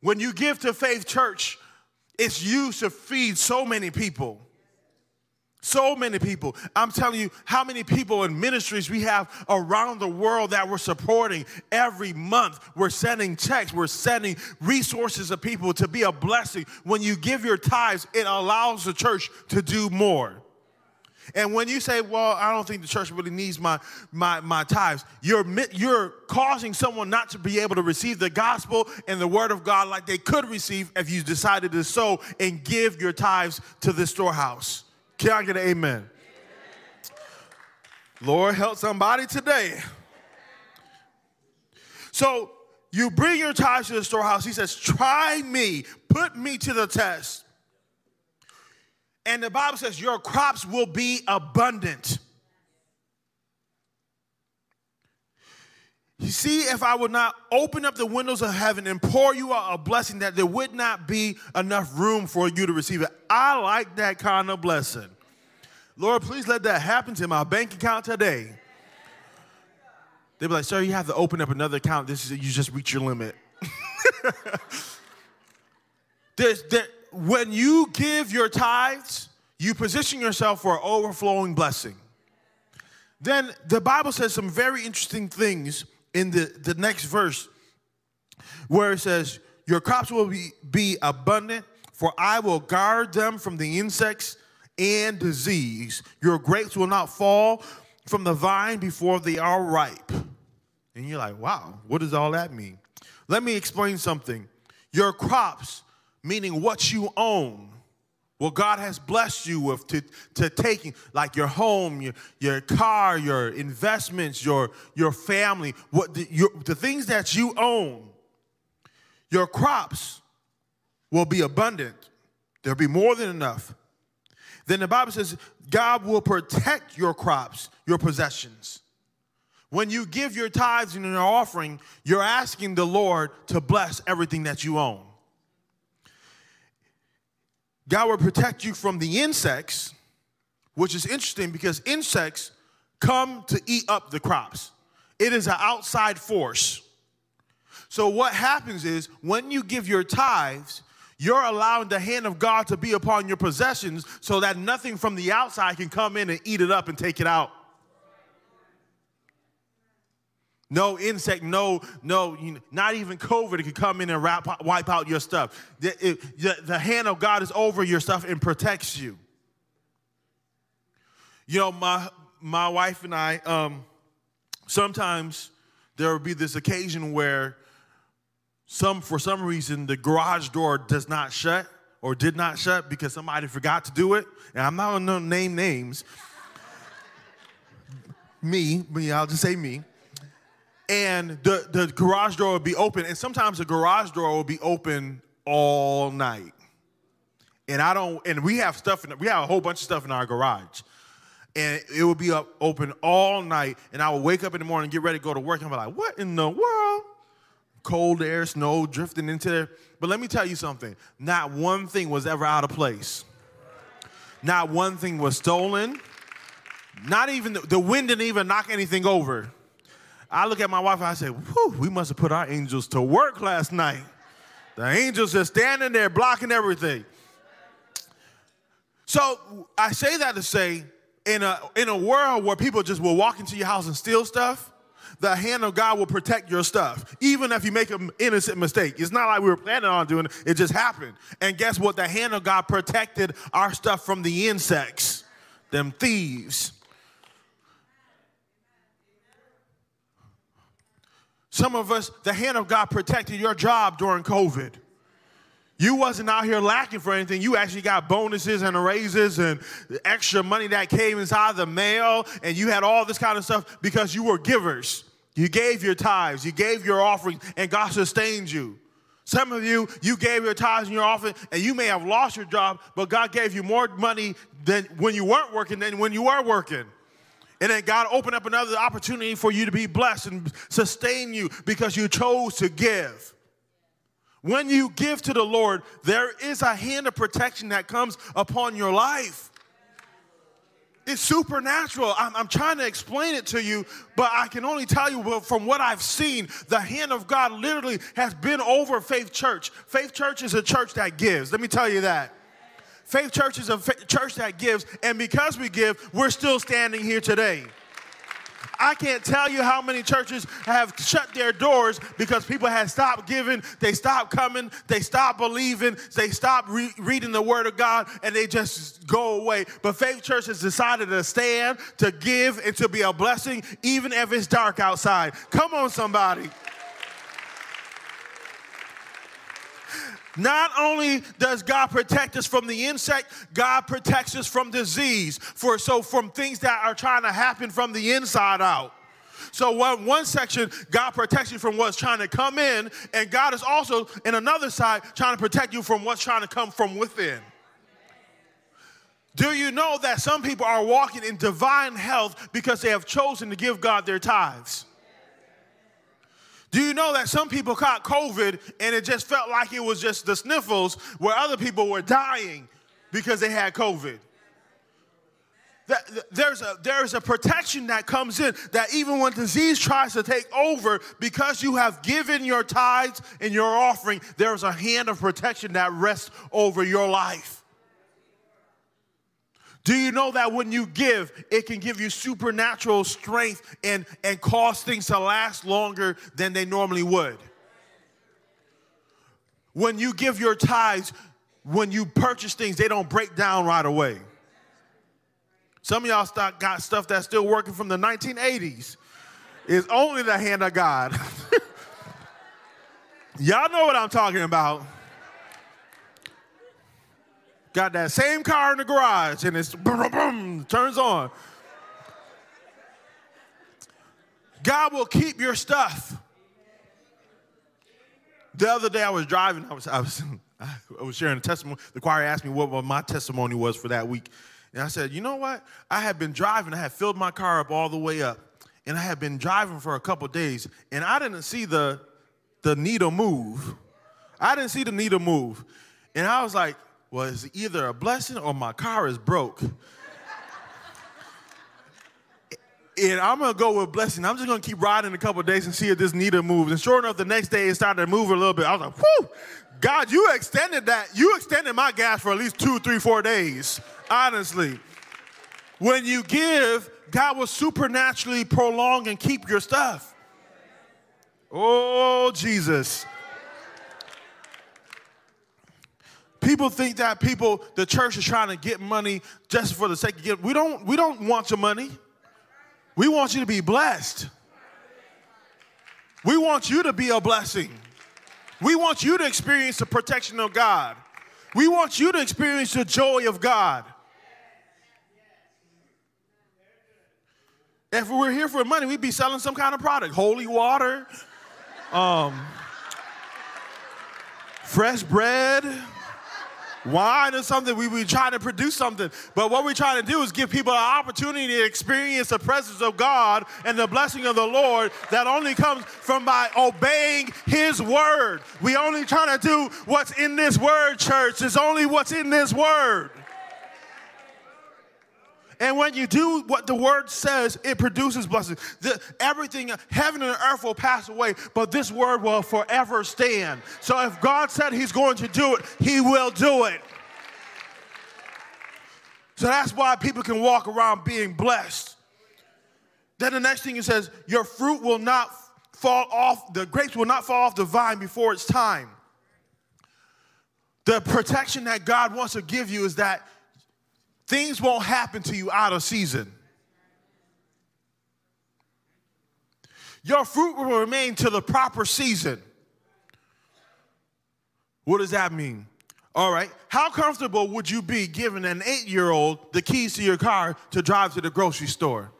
When you give to Faith Church, it's used to feed so many people. So many people. I'm telling you how many people in ministries we have around the world that we're supporting every month. We're sending checks, we're sending resources of people to be a blessing. When you give your tithes, it allows the church to do more. And when you say, well, I don't think the church really needs my, my, my tithes, you're, you're causing someone not to be able to receive the gospel and the word of God like they could receive if you decided to sow and give your tithes to the storehouse. Can I get an amen? amen? Lord, help somebody today. So you bring your tithes to the storehouse. He says, Try me, put me to the test. And the Bible says, Your crops will be abundant. See, if I would not open up the windows of heaven and pour you out a blessing, that there would not be enough room for you to receive it. I like that kind of blessing. Lord, please let that happen to my bank account today. They'd be like, sir, you have to open up another account. This is you just reach your limit. [laughs] There's, there, when you give your tithes, you position yourself for an overflowing blessing. Then the Bible says some very interesting things in the, the next verse where it says, Your crops will be, be abundant, for I will guard them from the insects and disease. Your grapes will not fall from the vine before they are ripe. And you're like, wow, what does all that mean? Let me explain something. your crops, meaning what you own, what God has blessed you with to, to taking, like your home, your, your car, your investments, your, your family, what the, your, the things that you own, your crops will be abundant. There'll be more than enough. Then the Bible says God will protect your crops, your possessions. When you give your tithes and your offering, you're asking the Lord to bless everything that you own. God will protect you from the insects, which is interesting because insects come to eat up the crops. It is an outside force. So, what happens is when you give your tithes, you're allowing the hand of God to be upon your possessions so that nothing from the outside can come in and eat it up and take it out. No insect, no, no, not even COVID can come in and wrap, wipe out your stuff. The, it, the, the hand of God is over your stuff and protects you. You know, my my wife and I, um, sometimes there will be this occasion where some, for some reason, the garage door does not shut or did not shut because somebody forgot to do it. And I'm not gonna name names. [laughs] me, me, I'll just say me and the, the garage door will be open. And sometimes the garage door will be open all night. And I don't, and we have stuff in, we have a whole bunch of stuff in our garage. And it will be up open all night. And I will wake up in the morning, get ready to go to work. And I'm like, what in the world? Cold air, snow drifting into there. But let me tell you something. Not one thing was ever out of place. Not one thing was stolen. Not even the wind didn't even knock anything over. I look at my wife and I say, Whew, we must have put our angels to work last night. The angels are standing there blocking everything. So I say that to say, in a, in a world where people just will walk into your house and steal stuff, the hand of God will protect your stuff, even if you make an innocent mistake. It's not like we were planning on doing it, it just happened. And guess what? The hand of God protected our stuff from the insects, them thieves. Some of us, the hand of God protected your job during COVID. You wasn't out here lacking for anything. You actually got bonuses and raises and extra money that came inside the mail, and you had all this kind of stuff because you were givers. You gave your tithes, you gave your offerings, and God sustained you. Some of you, you gave your tithes and your offering, and you may have lost your job, but God gave you more money than when you weren't working than when you were working. And then God opened up another opportunity for you to be blessed and sustain you because you chose to give. When you give to the Lord, there is a hand of protection that comes upon your life. It's supernatural. I'm, I'm, trying to explain it to you, but I can only tell you from what I've seen, the hand of God literally has been over Faith Church. Faith Church is a church that gives. Let me tell you that. Faith Church is a church that gives, and because we give, we're still standing here today. I can't tell you how many churches have shut their doors because people have stopped giving, they stopped coming, they stopped believing, they stopped re- reading the Word of God, and they just go away. But Faith Church has decided to stand, to give, and to be a blessing, even if it's dark outside. Come on, somebody. Not only does God protect us from the insect, God protects us from disease. For so from things that are trying to happen from the inside out. So one, one section, God protects you from what's trying to come in, and God is also in another side trying to protect you from what's trying to come from within. Do you know that some people are walking in divine health because they have chosen to give God their tithes? Do you know that some people caught COVID and it just felt like it was just the sniffles where other people were dying because they had COVID? there's a, there's a protection that comes in that even when disease tries to take over, because you have given your tithes and your offering, there's a hand of protection that rests over your life. Do you know that when you give, it can give you supernatural strength and, and cause things to last longer than they normally would? When you give your tithes, when you purchase things, they don't break down right away. Some of y'all got stuff that's still working from the 1980s. It's only the hand of God. [laughs] Y'all know what I'm talking about. Got that same car in the garage and it's boom, boom, turns on. God will keep your stuff. The other day I was driving, I was, I was, [laughs] I was sharing a testimony. The choir asked me what my testimony was for that week. And I said, you know what? I had been driving, I had filled my car up all the way up, and I had been driving for a couple days, and I didn't see the, the needle move. I didn't see the needle move. And I was like, well, it's either a blessing or my car is broke. and I'm gonna go with blessing. I'm just gonna keep riding a couple days and see if this needle moves. And sure enough, the next day it started to move a little bit. I was like, whew, God, you extended that. You extended my gas for at least two, three, four days. Honestly. When you give, God will supernaturally prolong and keep your stuff. Oh, Jesus. People think that people, the church is trying to get money just for the sake of getting. We don't, we don't want your money. We want you to be blessed. We want you to be a blessing. We want you to experience the protection of God. We want you to experience the joy of God. If we were here for money, we'd be selling some kind of product holy water, um, fresh bread wine or something. We, we try to produce something. But what we're trying to do is give people an opportunity to experience the presence of God and the blessing of the Lord that only comes from by obeying His word. We only trying to do what's in this word, church. It's only what's in this word. And when you do what the word says, it produces blessings. The, everything, heaven and earth will pass away, but this word will forever stand. So if God said he's going to do it, he will do it. So that's why people can walk around being blessed. Then the next thing it says, your fruit will not fall off, the grapes will not fall off the vine before it's time. The protection that God wants to give you is that Things won't happen to you out of season. Your fruit will remain to the proper season. What does that mean? All right. How comfortable would you be giving an eight year old the keys to your car to drive to the grocery store?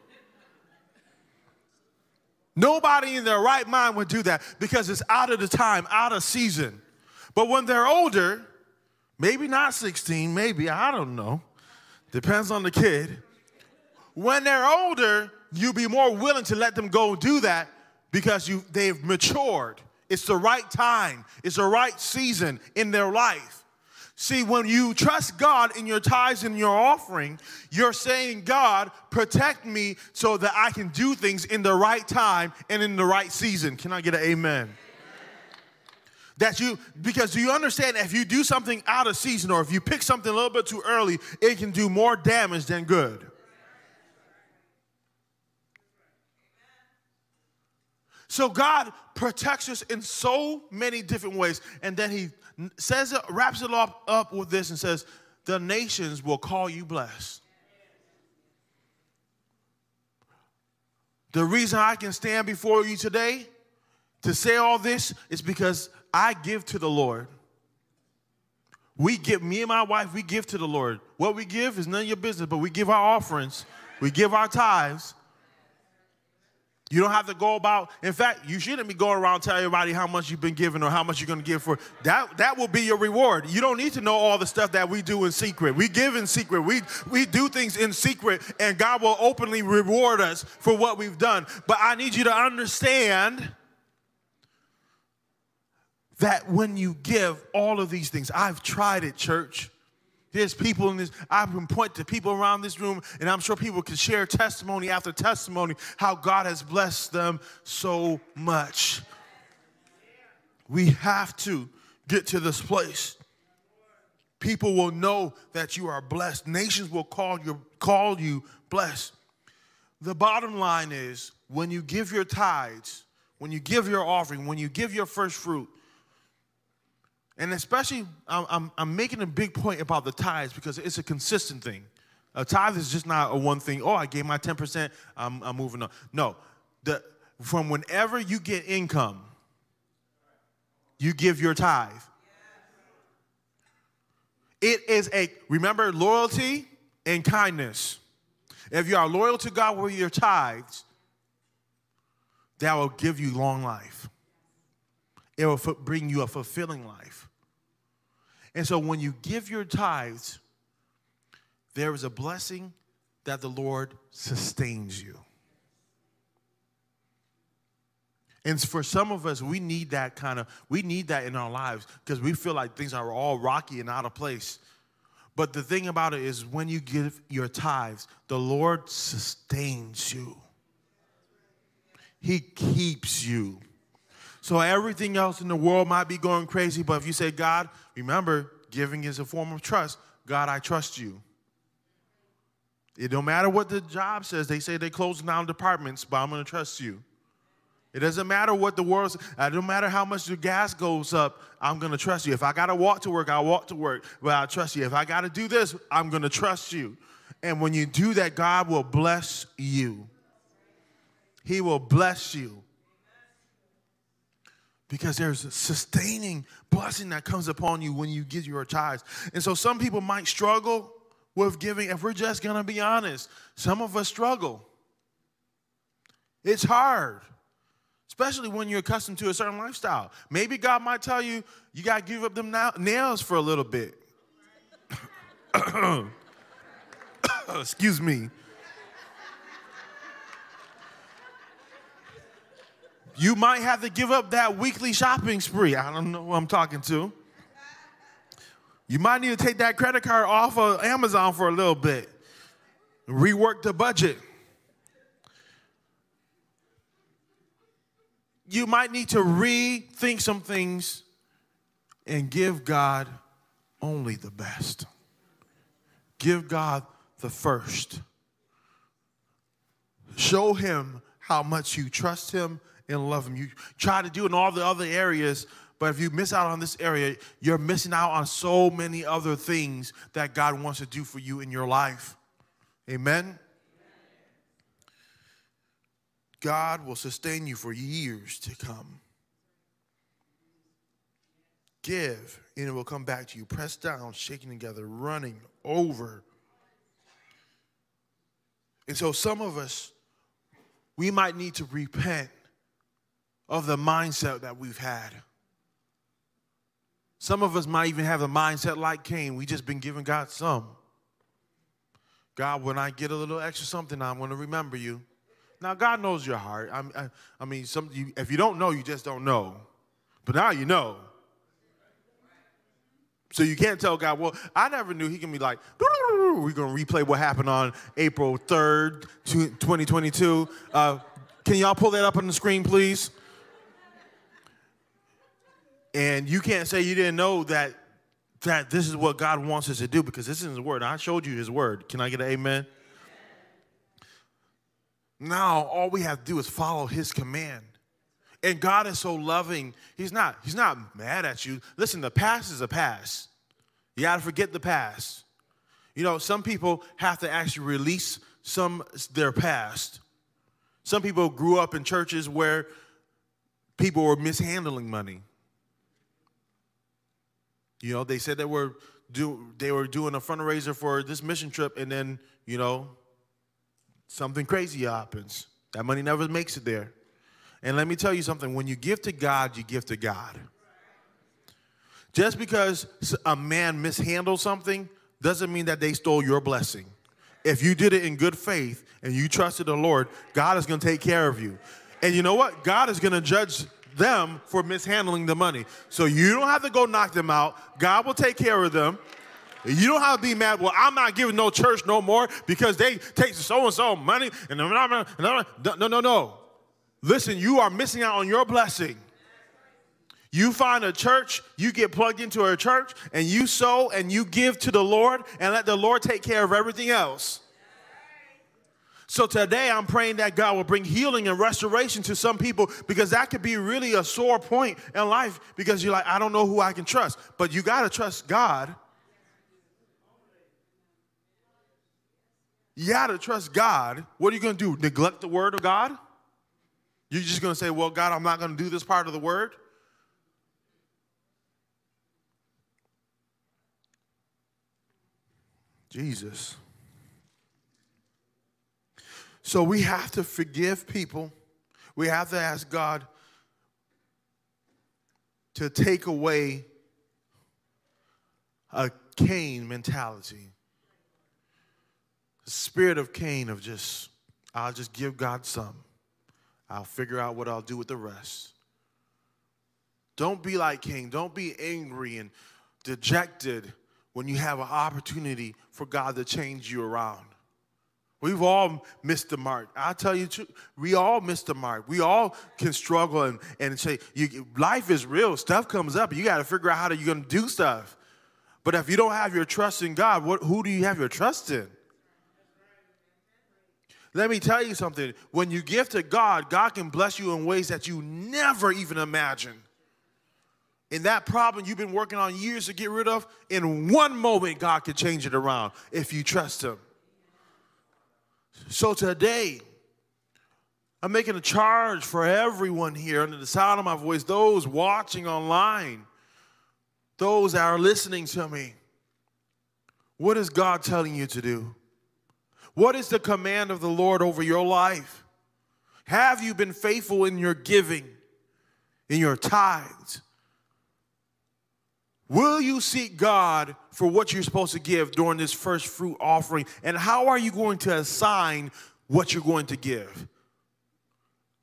Nobody in their right mind would do that because it's out of the time, out of season. But when they're older, maybe not 16, maybe, I don't know, Depends on the kid. When they're older, you'll be more willing to let them go do that because you they've matured. It's the right time. It's the right season in their life. See, when you trust God in your tithes and your offering, you're saying, God, protect me so that I can do things in the right time and in the right season. Can I get an amen? That you, because do you understand if you do something out of season or if you pick something a little bit too early, it can do more damage than good. So God protects us in so many different ways. And then he says it, wraps it up, up with this and says, the nations will call you blessed. The reason I can stand before you today to say all this is because I give to the Lord. We give, me and my wife, we give to the Lord. What we give is none of your business, but we give our offerings, we give our tithes. You don't have to go about, in fact, you shouldn't be going around telling everybody how much you've been giving or how much you're going to give for. That, that will be your reward. You don't need to know all the stuff that we do in secret. We give in secret. We, we do things in secret, and God will openly reward us for what we've done. But I need you to understand that when you give all of these things, I've tried it, church. There's people in this, I can point to people around this room, and I'm sure people can share testimony after testimony how God has blessed them so much. We have to get to this place. People will know that you are blessed. Nations will call you, call you blessed. The bottom line is when you give your tithes, when you give your offering, when you give your first fruit, and especially, I'm, I'm, making a big point about the tithes because it's a consistent thing. A tithe is just not a one thing, oh, I gave my 10%, I'm, I'm moving on. No, the, from whenever you get income, you give your tithe. It is a, remember, loyalty and kindness. If you are loyal to God with your tithes, that will give you long life. It will bring you a fulfilling life. And so when you give your tithes, there is a blessing that the Lord sustains you. And for some of us, we need that kind of, we need that in our lives because we feel like things are all rocky and out of place. But the thing about it is, when you give your tithes, the Lord sustains you, He keeps you. So everything else in the world might be going crazy, but if you say, God, remember, giving is a form of trust. God, I trust you. It don't matter what the job says. They say they're closing down departments, but I'm going to trust you. It doesn't matter what the world, it don't matter how much the gas goes up, I'm gonna trust you. If I gotta walk to work, I'll walk to work, but I trust you. If I gotta do this, I'm gonna trust you. And when you do that, God will bless you. He will bless you. Because there's a sustaining blessing that comes upon you when you give your tithes. And so some people might struggle with giving, if we're just gonna be honest. Some of us struggle. It's hard especially when you're accustomed to a certain lifestyle. Maybe God might tell you, you got to give up them nails for a little bit. [coughs] [coughs] Excuse me. You might have to give up that weekly shopping spree. I don't know who I'm talking to. You might need to take that credit card off of Amazon for a little bit, rework the budget. you might need to rethink some things and give God only the best. Give God the first. Show Him how much you trust Him and love Him. You try to do in all the other areas, but if you miss out on this area, you're missing out on so many other things that God wants to do for you in your life. Amen. God will sustain you for years to come. Give, and it will come back to you. Pressed down, shaking together, running over. And so, some of us, we might need to repent of the mindset that we've had. Some of us might even have a mindset like Cain. We just been giving God some. God, when I get a little extra something, I'm going to remember you. Now, God knows your heart. I, I, I mean, some, you, if you don't know, you just don't know. But now you know. So you can't tell God, well, I never knew he can be like, we're going to replay what happened on April 3rd, 2022. Uh, can y'all pull that up on the screen, please? And you can't say you didn't know that that this is what God wants us to do because this is his word. I showed you his word. Can I get an amen? Now all we have to do is follow his command. And God is so loving. He's not, he's not mad at you. Listen, the past is a past. You got to forget the past. You know, some people have to actually release some their past. Some people grew up in churches where people were mishandling money. You know, they said they were do they were doing a fundraiser for this mission trip, and then you know something crazy happens. That money never makes it there. And let me tell you something when you give to God, you give to God. Just because a man mishandled something doesn't mean that they stole your blessing. If you did it in good faith and you trusted the Lord, God is going to take care of you. And you know what? God is going to judge them for mishandling the money. So you don't have to go knock them out. God will take care of them. You don't have to be mad. Well, I'm not giving no church no more because they take so and so money and no, no, no, no. Listen, you are missing out on your blessing. You find a church, you get plugged into a church, and you sow and you give to the Lord and let the Lord take care of everything else. So today I'm praying that God will bring healing and restoration to some people because that could be really a sore point in life because you're like, I don't know who I can trust. But you got to trust God. You got to trust God. What are you going to do? Neglect the word of God? You're just going to say, Well, God, I'm not going to do this part of the word? Jesus. So we have to forgive people. We have to ask God to take away a Cain mentality. The spirit of Cain of just, I'll just give God some. I'll figure out what I'll do with the rest. Don't be like Cain. Don't be angry and dejected when you have an opportunity for God to change you around. We've all missed the mark. i tell you, we all miss the mark. We all can struggle and, and say, you, life is real. Stuff comes up. You got to figure out how you're going to do stuff. But if you don't have your trust in God, what, who do you have your trust in? Let me tell you something. When you give to God, God can bless you in ways that you never even imagined. And that problem you've been working on years to get rid of, in one moment, God can change it around if you trust Him. So today, I'm making a charge for everyone here under the sound of my voice, those watching online, those that are listening to me. What is God telling you to do? What is the command of the Lord over your life? Have you been faithful in your giving, in your tithes? Will you seek God for what you're supposed to give during this first fruit offering? And how are you going to assign what you're going to give?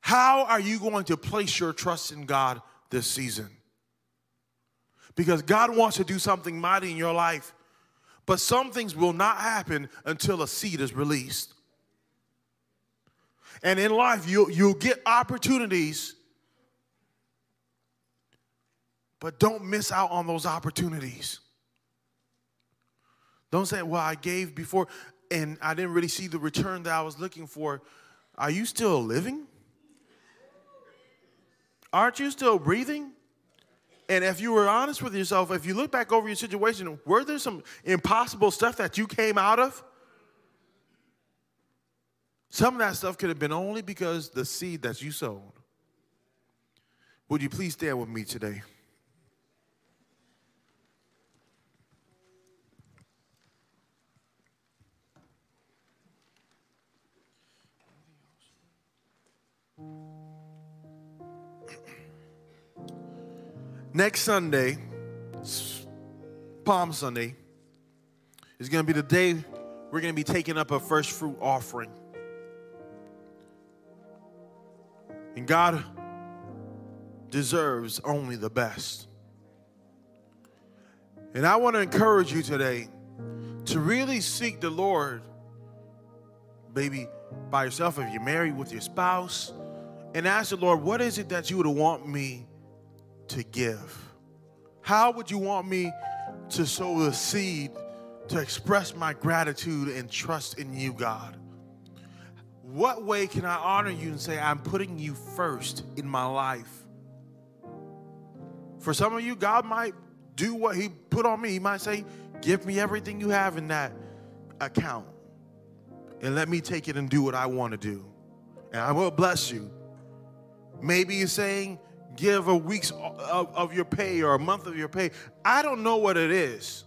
How are you going to place your trust in God this season? Because God wants to do something mighty in your life, but some things will not happen until a seed is released. And in life, you'll, you'll get opportunities but don't miss out on those opportunities. Don't say, well, I gave before and I didn't really see the return that I was looking for. Are you still living? Aren't you still breathing? And if you were honest with yourself, if you look back over your situation, were there some impossible stuff that you came out of? Some of that stuff could have been only because the seed that you sowed. Would you please stand with me today? Next Sunday, Palm Sunday, is going to be the day we're going to be taking up a first fruit offering. And God deserves only the best. And I want to encourage you today to really seek the Lord, maybe by yourself if you're married with your spouse, and ask the Lord, what is it that you would want me to give? How would you want me to sow the seed to express my gratitude and trust in you, God? What way can I honor you and say, I'm putting you first in my life? For some of you, God might do what He put on me. He might say, Give me everything you have in that account and let me take it and do what I want to do. And I will bless you. Maybe you're saying, give a week's uh, of, of your pay or a month of your pay. I don't know what it is.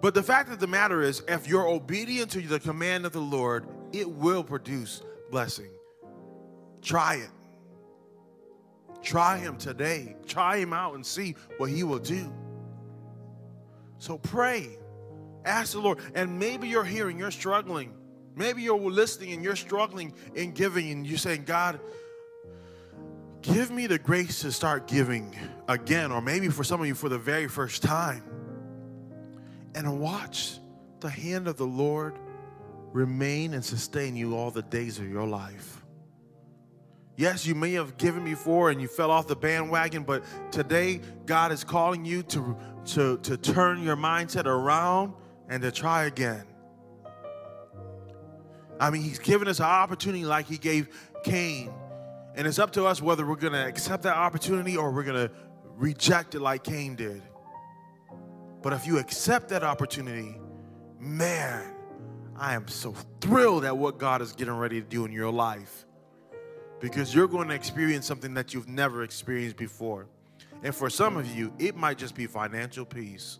But the fact of the matter is, if you're obedient to the command of the Lord, it will produce blessing. Try it. Try Him today. Try Him out and see what He will do. So pray. Ask the Lord. And maybe you're and you're struggling. Maybe you're listening and you're struggling in giving and you're saying, God, Give me the grace to start giving again, or maybe for some of you for the very first time. And watch the hand of the Lord remain and sustain you all the days of your life. Yes, you may have given before and you fell off the bandwagon, but today God is calling you to, to, to turn your mindset around and to try again. I mean, He's given us an opportunity like He gave Cain and it's up to us whether we're going to accept that opportunity or we're going to reject it like Cain did. But if you accept that opportunity, man, I am so thrilled at what God is getting ready to do in your life because you're going to experience something that you've never experienced before. And for some of you, it might just be financial peace.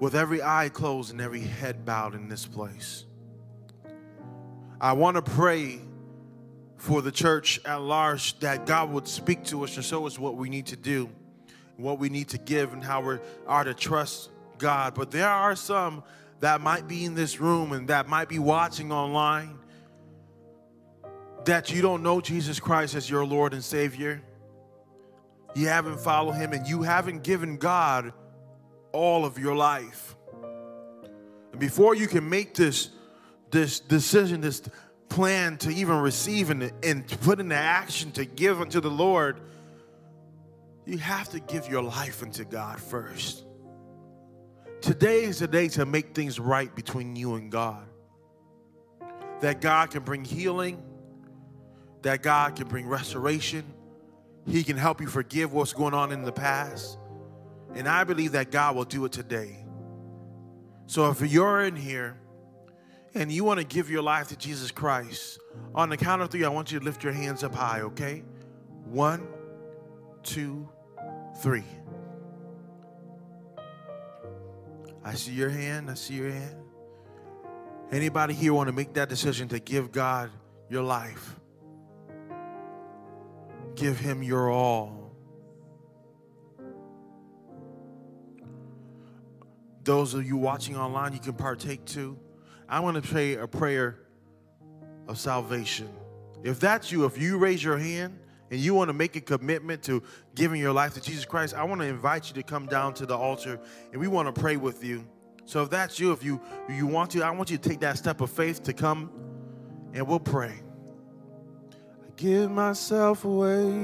with every eye closed and every head bowed in this place. I want to pray for the church at large that God would speak to us and show us what we need to do, what we need to give, and how we are to trust God. But there are some that might be in this room and that might be watching online that you don't know Jesus Christ as your Lord and Savior. You haven't followed Him and you haven't given God all of your life. And before you can make this, this decision, this plan to even receive and, and put into action to give unto the Lord, you have to give your life unto God first. Today is the day to make things right between you and God. That God can bring healing, that God can bring restoration. He can help you forgive what's going on in the past. And I believe that God will do it today. So if you're in here and you want to give your life to Jesus Christ, on the count of three, I want you to lift your hands up high, okay? One, two, three. I see your hand. I see your hand. Anybody here want to make that decision to give God your life? Give Him your all. Those of you watching online, you can partake too. I want to pray a prayer of salvation. If that's you, if you raise your hand and you want to make a commitment to giving your life to Jesus Christ, I want to invite you to come down to the altar and we want to pray with you. So if that's you, if you you want to, I want you to take that step of faith to come and we'll pray. I give myself away.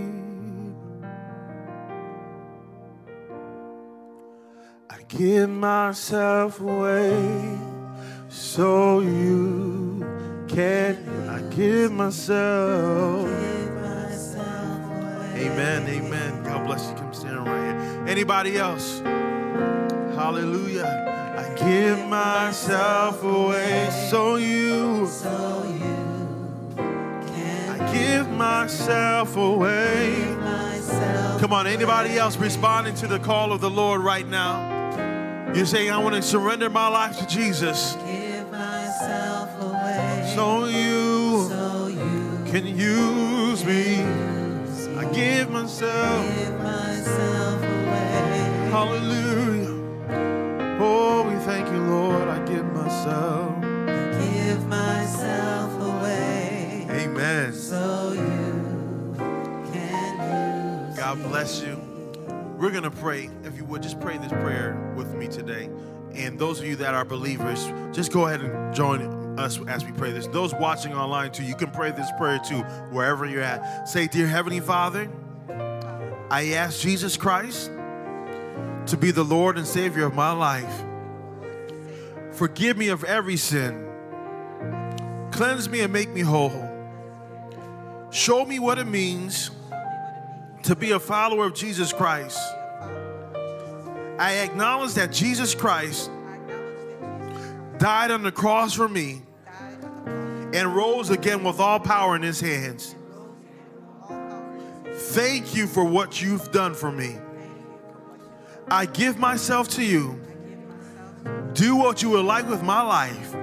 I give myself away so you can. I give myself. Amen. Amen. God bless you. Come stand right here. Anybody else? Hallelujah. I give myself away so you. So you can I give myself away. Come on, anybody else responding to the call of the Lord right now? You're saying, I want to surrender my life to Jesus. Give myself away. So you So you can use me. I give myself. give myself away. Hallelujah. Oh, we thank you, Lord. I give myself. Give myself away. Amen. So you can use. God bless you. We're going to pray. If you would, just pray this prayer with me today. And those of you that are believers, just go ahead and join us as we pray this. Those watching online too, you can pray this prayer too, wherever you're at. Say, Dear Heavenly Father, I ask Jesus Christ to be the Lord and Savior of my life. Forgive me of every sin. Cleanse me and make me whole. Show me what it means to be a follower of Jesus Christ. I acknowledge that Jesus Christ died on the cross for me and rose again with all power in his hands. Thank you for what you've done for me. I give myself to you. Do what you would like with my life.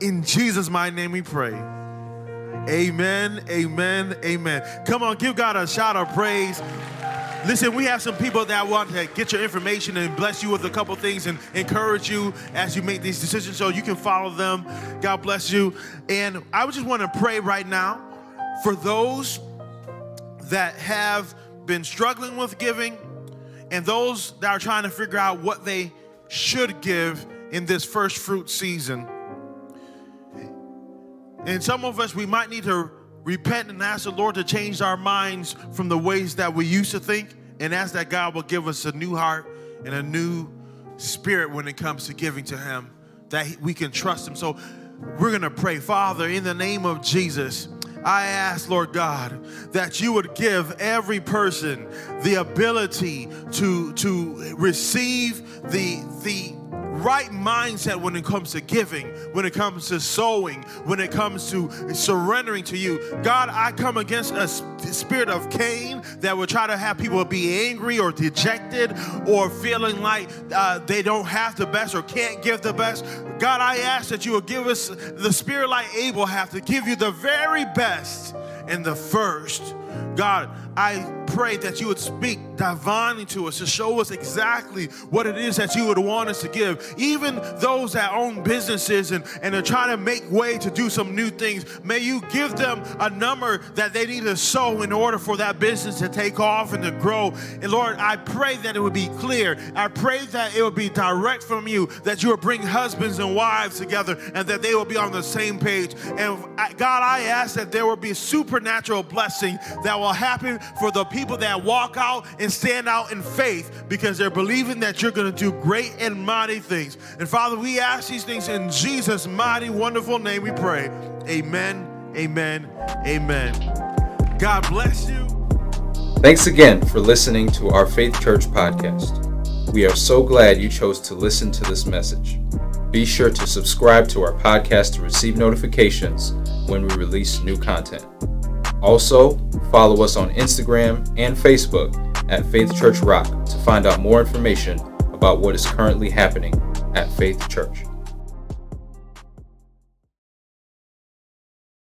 In Jesus' mighty name we pray. Amen, amen, amen. Come on, give God a shout of praise. Listen, we have some people that want to get your information and bless you with a couple things and encourage you as you make these decisions so you can follow them. God bless you. And I just want to pray right now for those that have been struggling with giving and those that are trying to figure out what they should give in this first fruit season. And some of us, we might need to repent and ask the Lord to change our minds from the ways that we used to think and ask that God will give us a new heart and a new spirit when it comes to giving to Him, that we can trust Him. So we're going to pray, Father, in the name of Jesus. I ask, Lord God, that you would give every person the ability to, to receive the, the right mindset when it comes to giving, when it comes to sowing, when it comes to surrendering to you. God, I come against a spirit of Cain that would try to have people be angry or dejected or feeling like uh, they don't have the best or can't give the best. God, I ask that you will give us the spirit like Abel have to give you the very best and the first. God, I pray that you would speak divinely to us to show us exactly what it is that you would want us to give. Even those that own businesses and, and are trying to make way to do some new things, may you give them a number that they need to sow in order for that business to take off and to grow. And Lord, I pray that it would be clear. I pray that it would be direct from you, that you would bring husbands and wives together and that they will be on the same page. And God, I ask that there will be supernatural blessing that will happen for the people that walk out and stand out in faith because they're believing that you're going to do great and mighty things. And Father, we ask these things in Jesus' mighty, wonderful name we pray. Amen, amen, amen. God bless you. Thanks again for listening to our Faith Church podcast. We are so glad you chose to listen to this message. Be sure to subscribe to our podcast to receive notifications when we release new content. Also, follow us on Instagram and Facebook at Faith Church Rock to find out more information about what is currently happening at Faith Church.